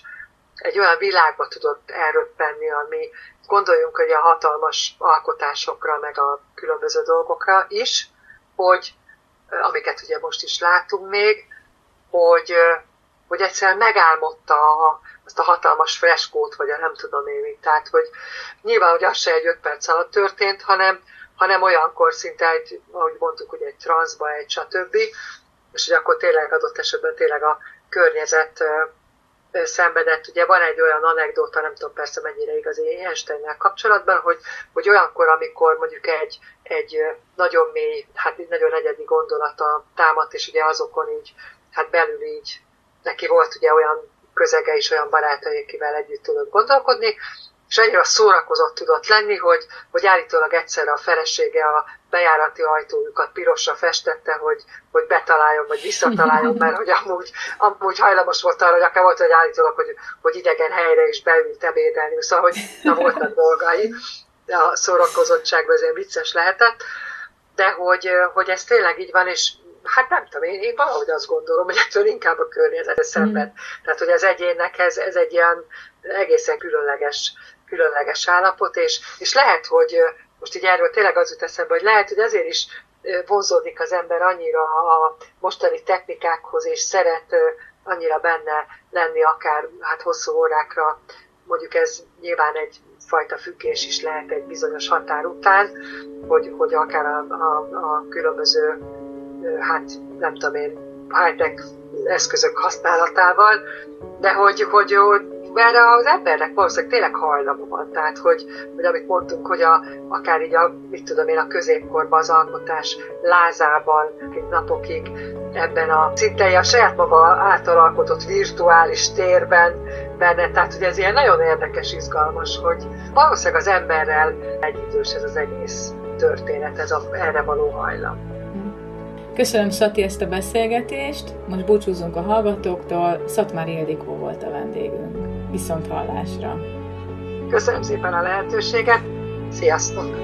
egy olyan világba tudott elröppenni, ami gondoljunk hogy a hatalmas alkotásokra, meg a különböző dolgokra is, hogy amiket ugye most is látunk még, hogy, hogy egyszerűen megálmodta a, azt a hatalmas freskót, vagy a nem tudom én mit. Tehát, hogy nyilván, hogy az se egy öt perc alatt történt, hanem, hanem olyankor szinte egy, ahogy mondtuk, hogy egy transzba, egy stb. És hogy akkor tényleg adott esetben tényleg a környezet szenvedett. Ugye van egy olyan anekdóta, nem tudom persze mennyire igaz Einsteinnel kapcsolatban, hogy, hogy olyankor, amikor mondjuk egy, egy nagyon mély, hát egy nagyon egyedi gondolata támadt, és ugye azokon így, hát belül így, neki volt ugye olyan közege is, olyan barátai, akivel együtt tudott gondolkodni, és annyira szórakozott tudott lenni, hogy, hogy állítólag egyszer a felesége a bejárati ajtójukat pirosra festette, hogy, hogy betaláljon, vagy visszataláljon, mert hogy amúgy, amúgy hajlamos volt arra, hogy akár volt, hogy állítólag, hogy, hogy idegen helyre is beült ebédelni, szóval, hogy na, voltak dolgai, de a szórakozottságban ez vicces lehetett, de hogy, hogy ez tényleg így van, és hát nem tudom, én, én valahogy azt gondolom, hogy ettől inkább a környezet szenved. Mm. Tehát, hogy az egyének ez, ez egy ilyen egészen különleges különleges állapot, és, és lehet, hogy most így erről tényleg az jut eszembe, hogy lehet, hogy ezért is vonzódik az ember annyira a mostani technikákhoz, és szeret annyira benne lenni akár hát hosszú órákra, mondjuk ez nyilván egy fajta függés is lehet egy bizonyos határ után, hogy, hogy akár a, a, a különböző, hát nem tudom én, high-tech eszközök használatával, de hogy, hogy, hogy erre az embernek valószínűleg tényleg hajlama van. Tehát, hogy, hogy amit mondtunk, hogy a, akár így a, mit tudom én, a középkorban az alkotás lázában, napokig ebben a szinte a saját maga által alkotott virtuális térben benne, tehát hogy ez ilyen nagyon érdekes, izgalmas, hogy valószínűleg az emberrel egyidős ez az egész történet, ez a, erre való hajlam. Köszönöm Szati ezt a beszélgetést, most búcsúzunk a hallgatóktól, Szatmár Ildikó volt a vendégünk. Viszont hallásra! Köszönöm szépen a lehetőséget, sziasztok!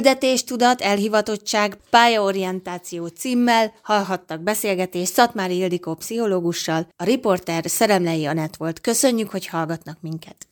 Küldetéstudat, elhivatottság, pályaorientáció címmel hallhattak beszélgetést Szatmári Ildikó pszichológussal, a riporter Szeremlei Anett volt. Köszönjük, hogy hallgatnak minket!